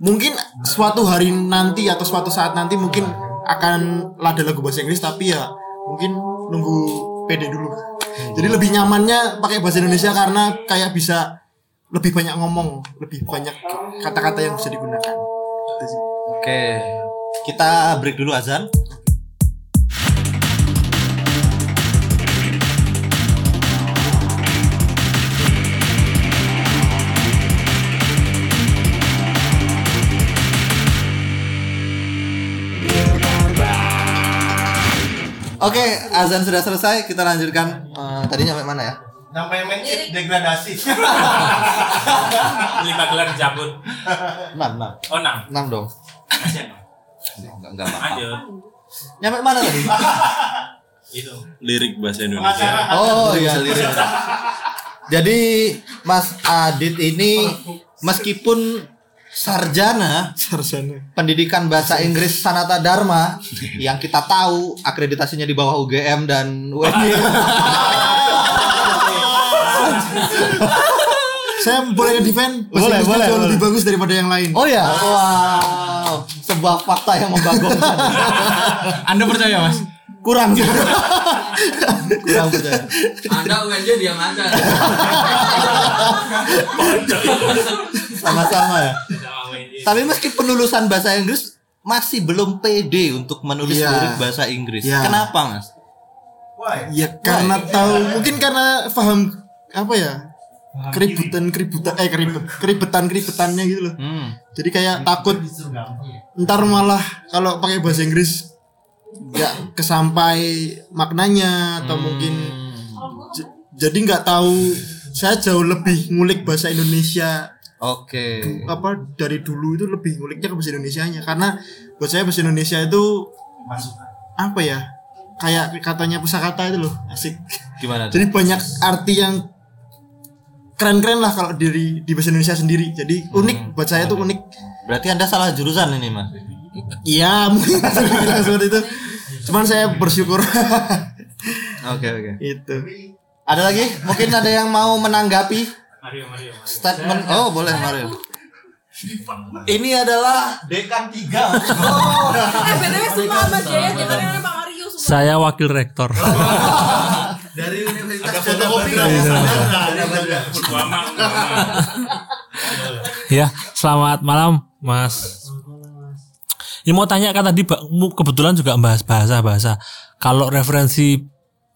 mungkin suatu hari nanti atau suatu saat nanti mungkin akan ada lagu bahasa Inggris tapi ya mungkin nunggu pede dulu. Jadi lebih nyamannya pakai bahasa Indonesia karena kayak bisa lebih banyak ngomong lebih banyak kata-kata yang bisa digunakan Itu sih. Oke. Kita break dulu azan. Oke, azan sudah selesai. Kita lanjutkan. Eh, tadi sampai mana ya? Sampai main degradasi. [laughs] Lima gelar dicabut. 6, 6. Oh enam. 6 dong. Masih enam. Enggak, enggak apa-apa. Lanjut. Nyampe mana tadi? [laughs] Itu. lirik bahasa Indonesia Oh iya lirik. Jadi Mas Adit ini meskipun sarjana sarjana pendidikan bahasa Inggris Sanata Dharma yang kita tahu akreditasinya di bawah UGM dan UNY. [laughs] saya boleh defend bahasa Boleh, boleh, jauh boleh. lebih bagus daripada yang lain Oh ya, wow, sebuah fakta yang membagongkan. [laughs] Anda percaya mas? Kurang. Kurang percaya. Anda UNJ diam aja. Sama-sama ya. Tapi meskipun lulusan bahasa Inggris masih belum pede untuk menulis Iya. lirik bahasa Inggris. Iya. Kenapa, Mas? Ya karena tahu mungkin karena paham apa ya? keributan keributan eh keribet keribetan keribetannya gitu loh. Hmm. Jadi kayak takut ntar malah kalau pakai bahasa Inggris nggak kesampai maknanya atau mungkin j- jadi nggak tahu saya jauh lebih ngulik bahasa Indonesia Oke. apa dari dulu itu lebih nguliknya ke bahasa Indonesianya karena buat saya bahasa Indonesia itu apa ya kayak katanya pusakata itu loh asik Gimana? tuh? jadi banyak arti yang keren-keren lah kalau dari di bahasa Indonesia sendiri jadi unik buat saya tuh unik Berarti Anda salah jurusan ini, Mas. iya [laughs] mungkin seperti itu cuman saya bersyukur [laughs] Oke, oke. itu Ada lagi? Mungkin ada yang mau menanggapi statement. Oh, boleh Mario. [laughs] Ini adalah dekan tiga. Oh. Eh, BTW semua sama Jaya kita kan Pak Mario semua. Saya wakil rektor. Dari Ada fotokopi nggak? ya, selamat malam, Mas. Ini mau tanya kan tadi kebetulan juga bahas bahasa-bahasa. Kalau referensi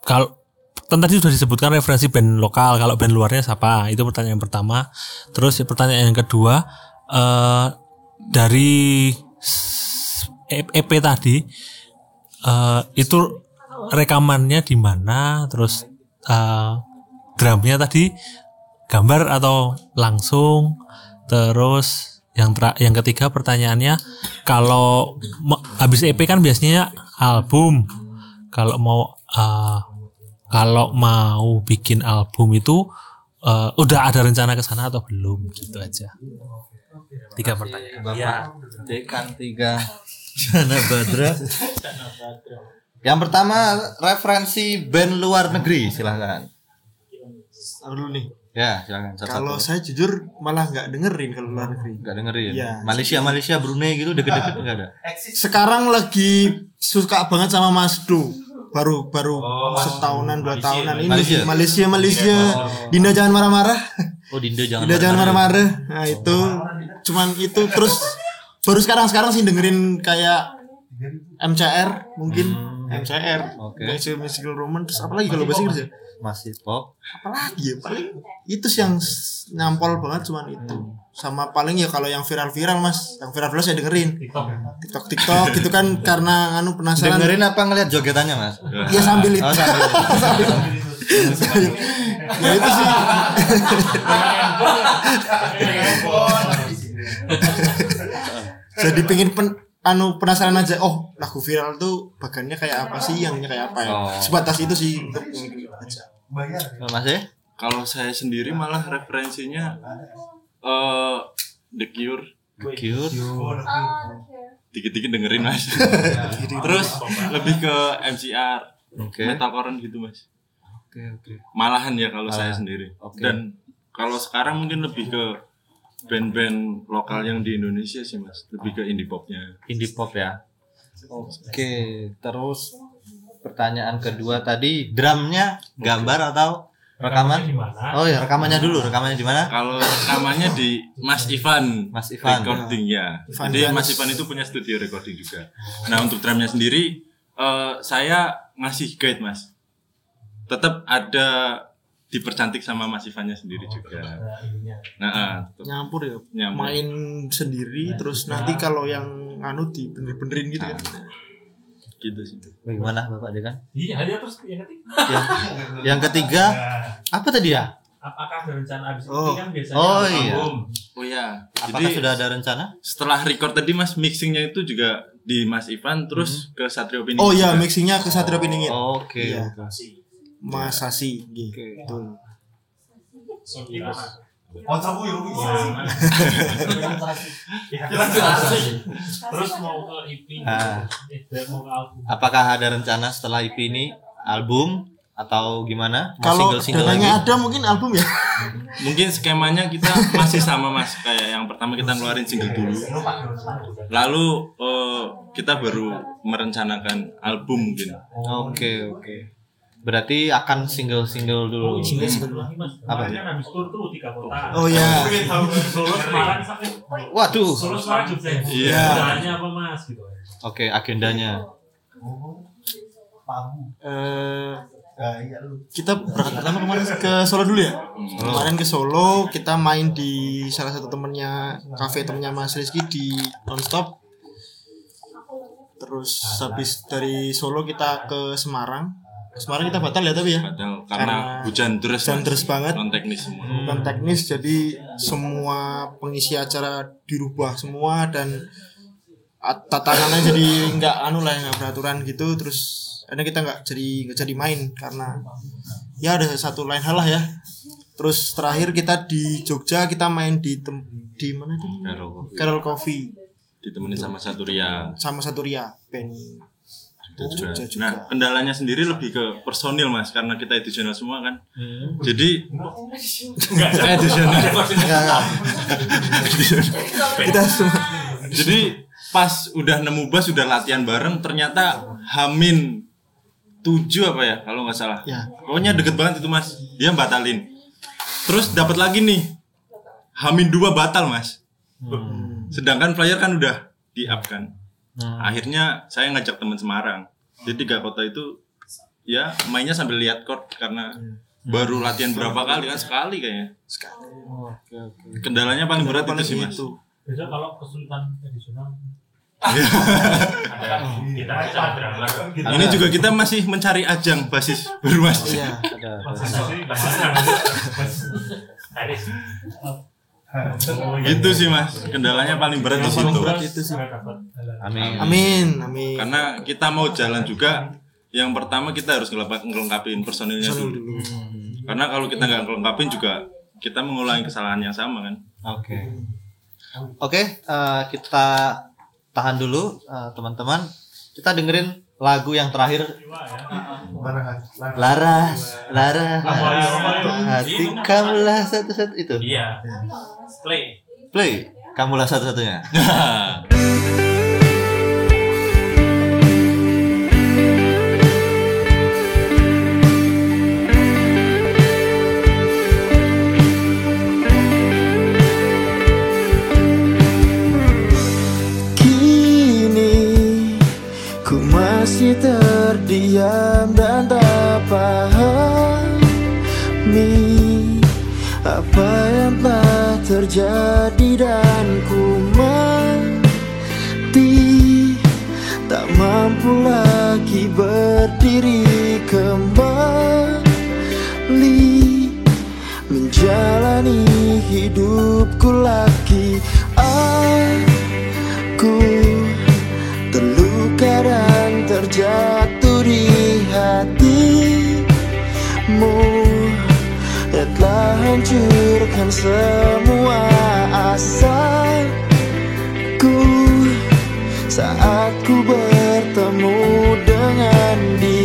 kalau kan tadi sudah disebutkan referensi band lokal, kalau band luarnya siapa? Itu pertanyaan yang pertama. Terus pertanyaan yang kedua eh dari s- E- EP tadi eh itu rekamannya di mana? Terus eh drumnya tadi gambar atau langsung? Terus yang tra- yang ketiga pertanyaannya kalau habis EP kan biasanya album. Kalau mau eh, kalau mau bikin album itu eh, udah ada rencana ke sana atau belum gitu aja. Tiga pertanyaan. Bapak dekan tiga [laughs] Jana Badra. Yang pertama referensi band luar negeri silahkan. dulu nih Ya silakan. satu-satu. kalau saya jujur malah nggak dengerin kalau luar negeri nggak dengerin. Iya. Malaysia Malaysia Brunei gitu deket-deket nggak ada. sekarang lagi suka banget sama Mas Du baru baru setahunan dua tahunan ini Malaysia. Malaysia Malaysia Dinda jangan marah-marah Oh Dinda jangan. Dinda jangan marah-marah nah itu cuman itu terus baru sekarang sekarang sih dengerin kayak MCR mungkin MCR Oke. Musical Musical Roman terus apa lagi kalau bahasa Inggris ya Masih pop. apalagi ya paling itu sih yang nyampol banget cuman itu. Sama paling ya kalau yang viral-viral mas. Yang viral-viral saya dengerin. TikTok TikTok gitu kan [laughs] karena anu penasaran. Dengerin apa ngeliat jogetannya mas? ya sambil itu. Oh, [laughs] sambil. Sambil- ya itu sih. [laughs] Jadi pengen pen, anu penasaran aja oh lagu viral tuh bagannya kayak apa sih yangnya kayak apa ya Oh. sebatas itu sih Mas ya? Kalau saya sendiri malah referensinya eh The Cure. Cure. Dikit-dikit dengerin mas. [laughs] Terus lebih ke MCR, Oke. metalcore gitu mas. Oke oke. Malahan ya kalau saya sendiri. Oke. Dan kalau sekarang mungkin lebih ke band-band lokal yang di Indonesia sih mas. Lebih ke indie popnya. Indie pop ya. Oke, terus pertanyaan kedua tadi drumnya gambar atau rekaman? Oh ya rekamannya dulu, rekamannya di mana? Kalau rekamannya di Mas Ivan, Mas Ivan. recording ya. Ivan Jadi. Mas Ivan itu punya studio recording juga. Nah untuk drumnya sendiri, eh, saya ngasih guide mas. Tetap ada dipercantik sama Mas Ivannya sendiri juga. Nah, ah, tetap nyampur ya Nyampur. main sendiri terus nanti kalau yang anu di bener-benerin gitu kan gitu sih. Bagaimana Bapak Dekan? Iya, dia terus yang ketiga. Yang, yang ketiga apa tadi ya? Apakah ada rencana abis Oh. ini kan biasanya Oh iya. album. Oh ya, Apakah jadi sudah ada rencana? setelah record tadi mas mixingnya itu juga di Mas Ivan terus ke Satrio Piningit. oh iya mixingnya ke Satrio Piningit Oke. Iya. Mas. Sasi gitu Terus mau ke EP, Ah. eh, mau ke album. Apakah ada rencana setelah IP ini? Album? Atau gimana? Kalau dananya lagi? ada mungkin album ya. Mungkin skemanya kita masih sama mas. Kayak yang pertama kita ngeluarin single dulu, lalu eh, kita baru merencanakan album mungkin. Oke oke. Berarti akan single-single dulu. Single-single dulu. Apa? Kemarin kan habis tur tuh tiga kota. Oh, iya. [laughs] Solo Semarang sampai Waduh. Solo Semarang Jogja. Iya. Agendanya apa Mas gitu. Oke, agendanya. Eh, kita berangkat pertama kemarin ke Solo dulu ya. Kemarin ke Solo kita main di salah satu temennya kafe temennya Mas Rizky di Nonstop. Terus habis dari Solo kita ke Semarang. Semarang kita batal ya tapi ya. Batal karena hujan deras. Hujan deras banget. Non teknis semua. Bukan teknis jadi semua pengisi acara dirubah semua dan at- tatanannya jadi nggak anu lah nggak beraturan gitu terus akhirnya kita nggak jadi nggak jadi main karena ya ada satu lain hal lah ya terus terakhir kita di Jogja kita main di tem di mana itu Carol Coffee. Carol Coffee Ditemenin sama satu Ria. sama satu Ria Jogja juga. Nah, kendalanya sendiri lebih ke personil Mas karena kita edisional semua kan. Jadi enggak [laughs] edisional. kita semua Jadi pas udah nemu bus udah latihan bareng ternyata Hamin tujuh apa ya kalau nggak salah. Ya. Pokoknya deket banget itu Mas. Dia batalin. Terus dapat lagi nih. Hamin dua batal Mas. Sedangkan flyer kan udah di up kan. Akhirnya saya ngajak teman Semarang. Jadi tiga kota itu ya mainnya sambil lihat chord karena baru latihan berapa kali kan sekali kayaknya. Kendalanya paling berat itu sih Mas. Besok kalau kesulitan edisional Iya. kita. Ini juga kita masih mencari ajang basis baru Mas. Iya. Gitu sih Mas. Kendalanya paling berat di situ. berat itu sih. Amin. Amin, amin. Karena kita mau jalan juga yang pertama kita harus ngelengkap- ngelengkapin personilnya dulu. Karena kalau kita nggak ngelengkapin juga kita mengulangi kesalahan yang sama kan. Oke. Oke, eh, kita tahan dulu eh, teman-teman. Kita dengerin lagu yang terakhir. Laras, Laras, hati kamulah satu-satu itu. Iya. Play. Play, kamulah satu-satunya. Kini ku masih terdiam dan tak pahami apa yang telah terjadi dan ku mati. Tak mampu lagi berdiri kembali. Menjalani hidupku lagi. Aku terluka dan terjatuh di hatimu yang telah hancurkan semua asaku saat ku bertemu dengan dirimu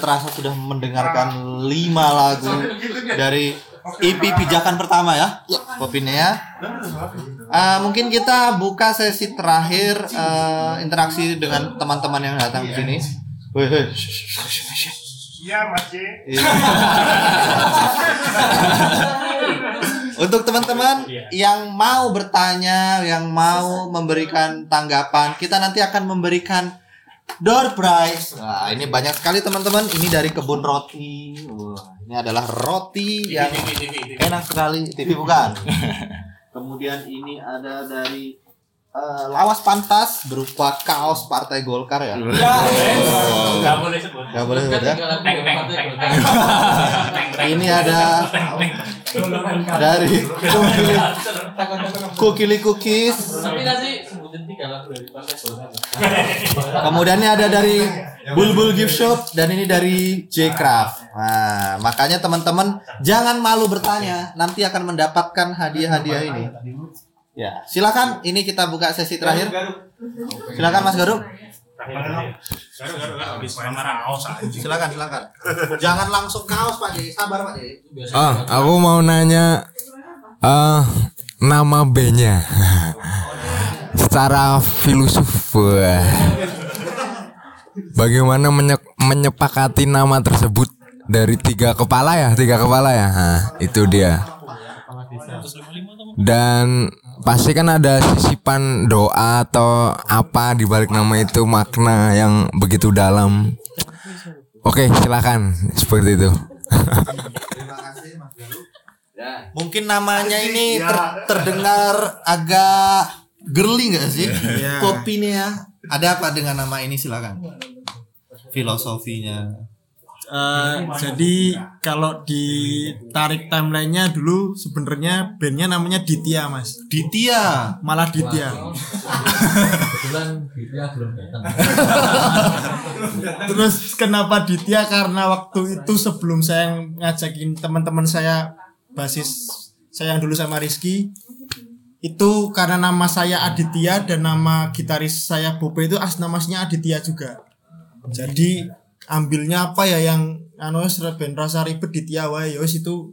tidak terasa sudah mendengarkan lima lagu dari EP pijakan pertama ya, Kopinya. Eh, mungkin kita buka sesi terakhir eh, interaksi dengan teman-teman yang datang di sini. Iya, Mas J. Iya. [laughs] Untuk teman-teman yang mau bertanya, yang mau memberikan tanggapan, kita nanti akan memberikan door prize. Wah, ini banyak sekali teman-teman. Ini dari kebun roti. Wah, ini adalah roti yang enak sekali. TV bukan. [laughs] Kemudian ini ada dari eh, lawas pantas berupa kaos Partai Golkar ya. Gak boleh sebut. Gak boleh sebut ya. Ini ada dari Kukili, Kukili Dari. [laughs] Kemudian ini ada dari Bulbul Gift Shop dan ini dari J Craft. Nah, makanya teman-teman jangan malu bertanya, nanti akan mendapatkan hadiah-hadiah ini. Ya, silakan. Ini kita buka sesi terakhir. Silakan Mas Garuk. Silakan, silakan. Jangan langsung kaos Pak J. Sabar Pak J. Ah, aku mau nanya eh nama B-nya. [laughs] Secara filosof. Bagaimana menye- menyepakati nama tersebut dari tiga kepala ya, tiga kepala ya. Nah, itu dia. Dan pasti kan ada sisipan doa atau apa di balik nama itu makna yang begitu dalam. Oke, silakan seperti itu. Mungkin namanya ini ter- terdengar agak girly nggak sih? Iya. Kopinya. Ada apa dengan nama ini silakan. Filosofinya. Eh, jadi kalau ditarik timelinenya dulu sebenarnya bandnya namanya Ditya mas Ditya malah Ditya Kebetulan dia belum datang. terus kenapa Ditya karena waktu itu sebelum saya ngajakin teman-teman saya basis saya yang dulu sama Rizky itu karena nama saya Aditya dan nama gitaris saya Bope itu asnamasnya Aditya juga. Jadi ambilnya apa ya yang anu wes ben rasa ribet Ditya wae ya wes itu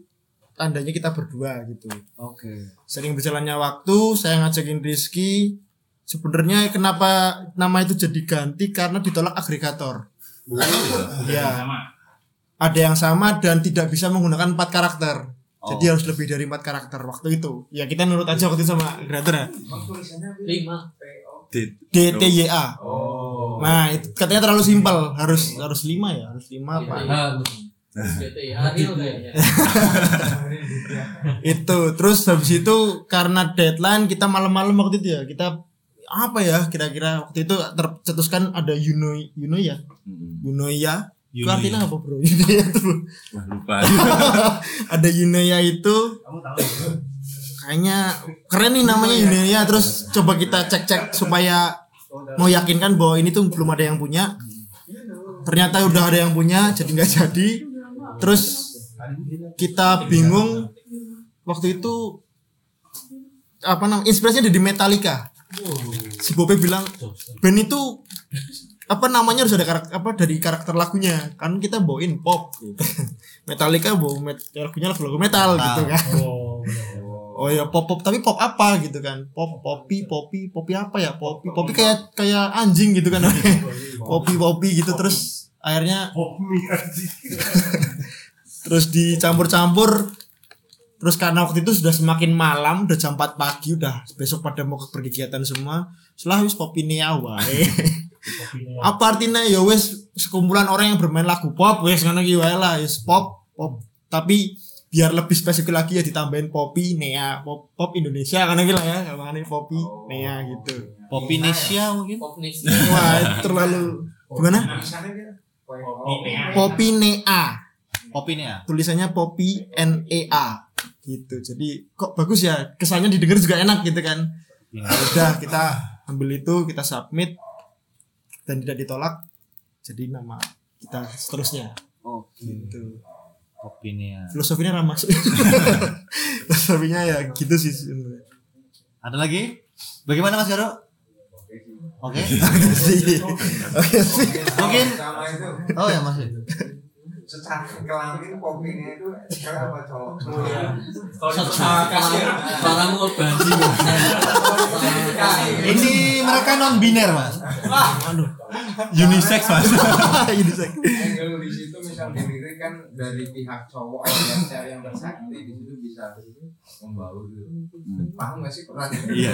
tandanya kita berdua gitu. Oke. sering berjalannya waktu saya ngajakin Rizky. Sebenarnya kenapa nama itu jadi ganti? Karena ditolak agregator. Ya? Ada yang sama dan tidak bisa menggunakan empat karakter jadi harus lebih dari empat karakter waktu itu. Ya kita nurut aja waktu itu sama agregator ya. Lima. DTYA nah itu katanya terlalu simpel. Harus harus lima ya? Harus lima apa? Ariel kayaknya. [laughs] itu. Terus habis itu karena deadline kita malam-malam waktu itu ya kita apa ya kira-kira waktu itu tercetuskan ada Yuno Yuno ya? Yuno ya itu artinya ya. apa bro? Yuno ya tuh Wah, lupa. [laughs] ada Yunoya itu. Kayaknya keren nih namanya Yunoya terus coba kita cek-cek supaya mau yakinkan bahwa ini tuh belum ada yang punya. Ternyata udah ada yang punya jadi nggak jadi. Terus kita bingung waktu itu apa namanya inspirasinya dari Metallica. Si Bobe bilang band itu apa namanya harus ada karakter apa dari karakter lagunya? Kan kita bawain pop. Gitu. [laughs] Metallica bawa met, lagunya lagu lagu metal. gitu kan. Oh [laughs] ya pop pop tapi pop apa gitu kan? Pop popi popi popi apa ya? Popi popi kayak kayak anjing gitu kan. Popi popi. [laughs] Gitu. Terus akhirnya terus dicampur-campur. Terus karena waktu itu sudah semakin malam udah jam 4 pagi udah besok pada mau pergi kegiatan semua. Setelah wis popi nia wae apa artinya? Ya wes sekumpulan orang yang bermain lagu pop wes ngono ki wae lah wes pop pop. Tapi biar lebih spesifik lagi ya ditambahin popi nea. Pop pop Indonesia kan lah ya makanya popi nea gitu. Popinesia mungkin? Wah terlalu gimana? Popi nea. Popinya. tulisannya popi n e a gitu. Jadi kok bagus ya? Kesannya didengar juga enak gitu kan. Ya. Udah kita ambil itu kita submit dan tidak ditolak jadi nama kita seterusnya Oh, gitu Popinia. filosofinya ramah masuk [laughs] filosofinya ya gitu sih sebenarnya Ada lagi? Bagaimana Mas Garo? Oke. sih. Oke sih. Mungkin Sama itu. Oh ya Mas. Secara kelamin kopinya itu cewek apa cowok? Suaramu banjir. Ini mereka non biner Mas. Unisex mas. [laughs] Unisex. Angle di situ misal dilirik kan dari pihak cowok yang yang bersakti di situ bisa membaur gitu. Paham gak sih pernah? Iya.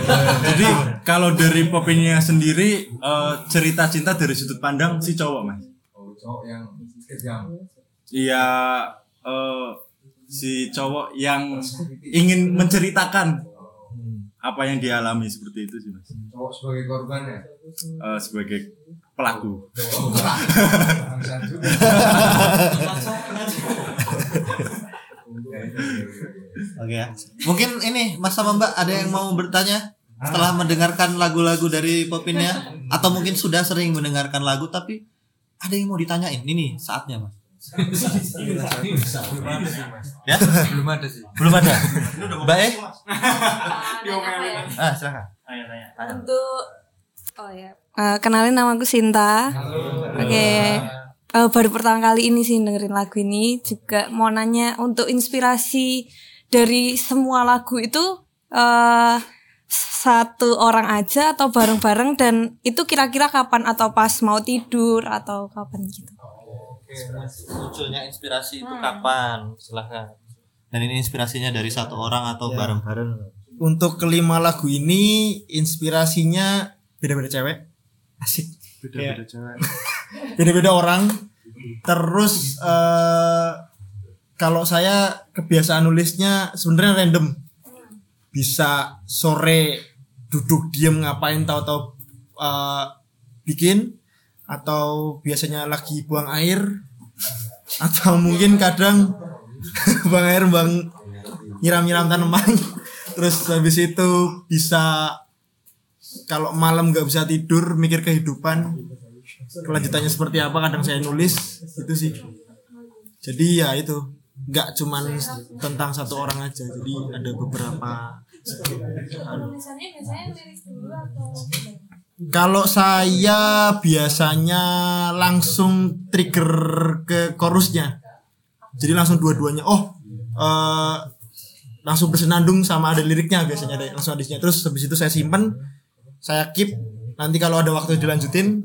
Jadi kalau dari Popinya sendiri eh, cerita cinta dari sudut pandang si cowok mas. Oh, cowok yang kejam. Iya eh, si cowok yang ingin menceritakan apa yang dialami seperti itu sih mas. Cowok sebagai korban ya. Eh, sebagai pelaku. Oke ya. Mungkin ini Mas sama Mbak ada yang mau bertanya setelah mendengarkan lagu-lagu dari Popinnya atau mungkin sudah sering mendengarkan lagu tapi ada yang mau ditanyain. Ini nih saatnya, Mas. Ya? Belum ada sih. Belum ada. Mbak eh? [laughs] Ah, silakan. Untuk oh ya. Eh, kenalin nama aku Sinta. Oke. Eh, baru pertama kali ini sih dengerin lagu ini juga mau nanya untuk inspirasi dari semua lagu itu eh satu orang aja atau bareng-bareng dan itu kira-kira kapan atau pas mau tidur atau kapan gitu. Munculnya inspirasi itu kapan? Silahkan. Dan ini inspirasinya dari satu orang atau Ya. bareng-bareng? Untuk kelima lagu ini inspirasinya beda-beda cewek. Asik. Beda-beda Kayak cewek. [laughs] Beda-beda orang. Terus eh kalau saya kebiasaan nulisnya sebenarnya random. Bisa sore duduk diem ngapain tahu-tahu eh, bikin atau biasanya lagi buang air. Atau mungkin kadang [laughs] buang air bang nyiram-nyiram tanaman. Terus habis itu bisa kalau malam nggak bisa tidur mikir kehidupan. Kelanjutannya seperti apa kadang saya nulis itu sih. Jadi ya itu nggak cuman tentang satu orang aja jadi ada beberapa Kalau saya biasanya langsung trigger ke chorusnya jadi langsung dua-duanya oh eh langsung bersenandung sama ada liriknya biasanya deh langsung ada terus habis itu saya simpen saya keep nanti kalau ada waktu dilanjutin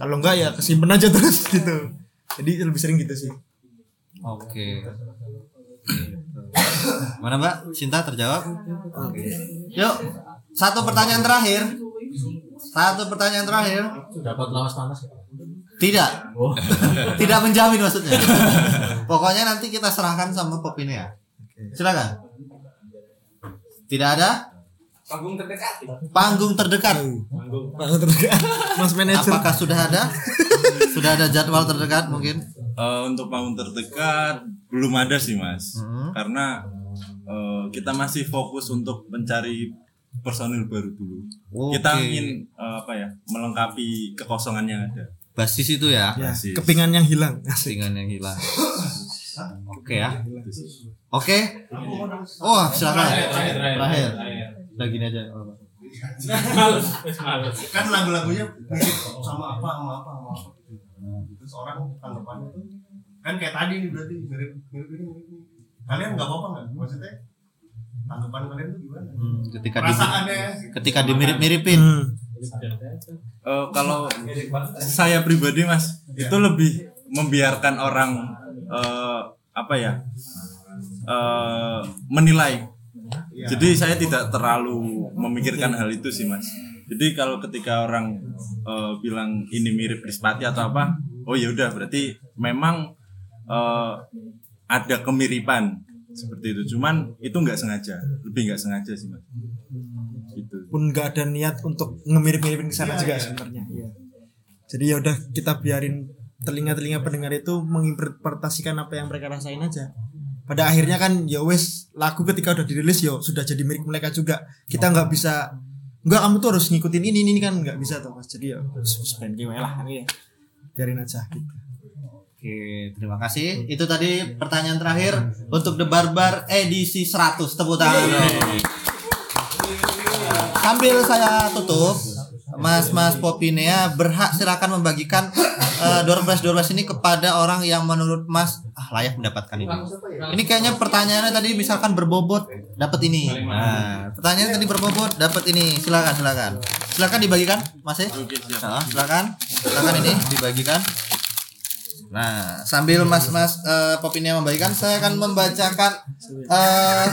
kalau enggak ya kesimpan aja [laughs] terus gitu jadi lebih sering gitu sih Oke. Mana Mbak? Cinta terjawab? Oke. Yuk, satu pertanyaan terakhir. Satu pertanyaan terakhir. Dapat lawas panas. Tidak. [laughs] Tidak menjamin maksudnya. Pokoknya nanti kita serahkan sama Pop ini ya. Silakan. Tidak ada? Panggung terdekat. Panggung terdekat. Panggung terdekat. Mas manajer. Apakah sudah ada? sudah ada jadwal terdekat mungkin? Eh, untuk panggung terdekat belum ada sih mas, Hmm. karena eh, kita masih fokus untuk mencari personil baru dulu. Oke. Kita ingin eh, apa ya melengkapi kekosongan yang ada. Basis itu ya. Ya, Basis. kepingan yang hilang Kepingan yang hilang. Oke ya. Oke. Oh, silakan. Terakhir. Udah gini aja. kan lagu-lagunya mirip sama apa sama apa sama apa terus orang tanggapannya tuh kan kayak tadi nih berarti mirip mirip ini mirip ini kalian nggak apa-apa nggak maksudnya tanggapan kalian tuh gimana Hmm, ketika di, ketika dimirip-miripin. Hmm. Eh, kalau saya pribadi mas itu lebih membiarkan orang eh, apa ya eh, menilai. Jadi saya tidak terlalu memikirkan hal itu sih mas. Jadi kalau ketika orang eh, bilang ini mirip Krispati atau apa, oh ya udah berarti memang eh, ada kemiripan seperti itu. Cuman itu nggak sengaja, lebih nggak sengaja sih mas. Gitu. pun nggak ada niat untuk ngemirip-miripin ke sana juga sebenarnya Iya. jadi ya udah kita biarin telinga-telinga pendengar itu menginterpretasikan apa yang mereka rasain aja pada akhirnya kan ya wes lagu ketika udah dirilis yo sudah jadi milik mereka juga kita nggak bisa nggak kamu tuh harus ngikutin ini ini kan nggak bisa tuh mas jadi ya spend lah ini ya biarin aja gitu. Oke, terima kasih. Itu tadi pertanyaan terakhir untuk The Barbar edisi 100. Tepuk tangan. sambil saya tutup, Mas Mas Popinea berhak silakan membagikan uh, door prize door prize ini kepada orang yang menurut Mas ah, layak mendapatkan ini. Ini kayaknya pertanyaannya tadi misalkan berbobot dapat ini. Nah, pertanyaannya tadi berbobot dapat ini. Silakan silakan. Silakan dibagikan, Mas ya. Silakan. Silakan ini dibagikan. Nah, sambil Mas-mas uh, Popinea membagikan, saya akan membacakan eh,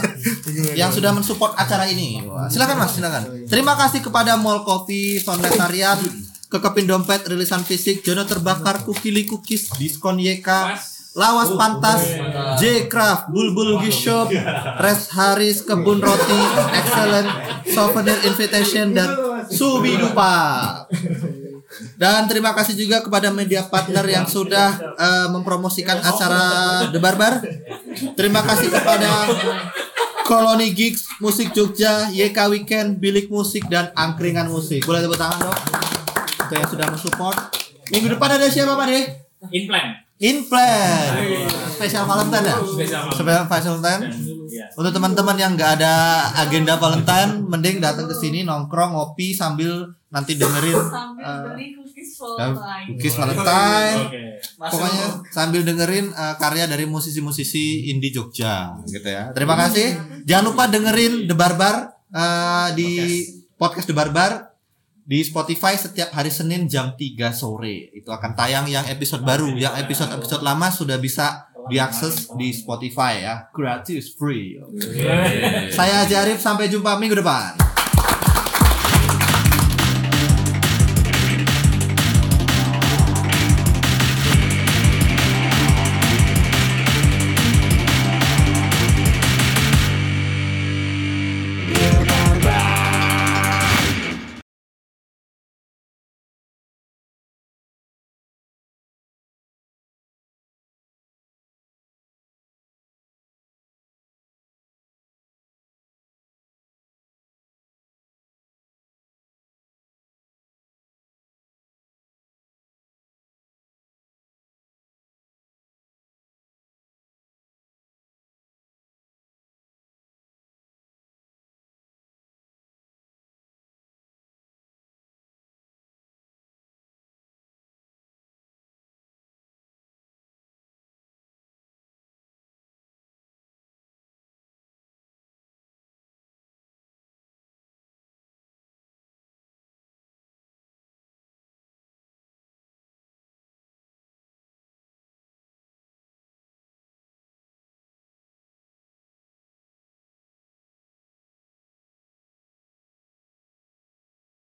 yang sudah mensupport acara ini. Wah, silakan Mas, silakan. Terima kasih kepada Mall Coffee, Sonletariat, Kekepin Dompet, Rilisan Fisik, Jono Terbakar, Kukili Cookies, Diskon YK, Lawas Pantas, J Craft, Bulbul Gift Shop, Res Haris, Kebun Roti, Excellent, Souvenir Invitation, dan Subi Dupa. Dan terima kasih juga kepada media partner yang sudah eh, mempromosikan acara The Barbar. Terima kasih kepada Koloni Gigs, Musik Jogja, YK Weekend, Bilik Musik, dan Angkringan Musik. Boleh tepuk tangan dong? Itu yang sudah mensupport. Minggu depan ada siapa Pak De? Implant. Implant. Spesial Valentine ya? Spesial Valentine. Untuk teman-teman yang nggak ada agenda Valentine, mending datang ke sini nongkrong ngopi sambil nanti dengerin [laughs] uh, cookies Valentine. Pokoknya sambil dengerin uh, karya dari musisi-musisi indie Jogja gitu ya. Terima kasih. Jangan lupa dengerin The Barbar uh, di podcast The Barbar di Spotify setiap hari Senin jam 3 sore. Itu akan tayang yang episode baru. Yang episode-episode lama sudah bisa diakses di Spotify ya. Gratis free. Saya Jarif sampai jumpa minggu depan.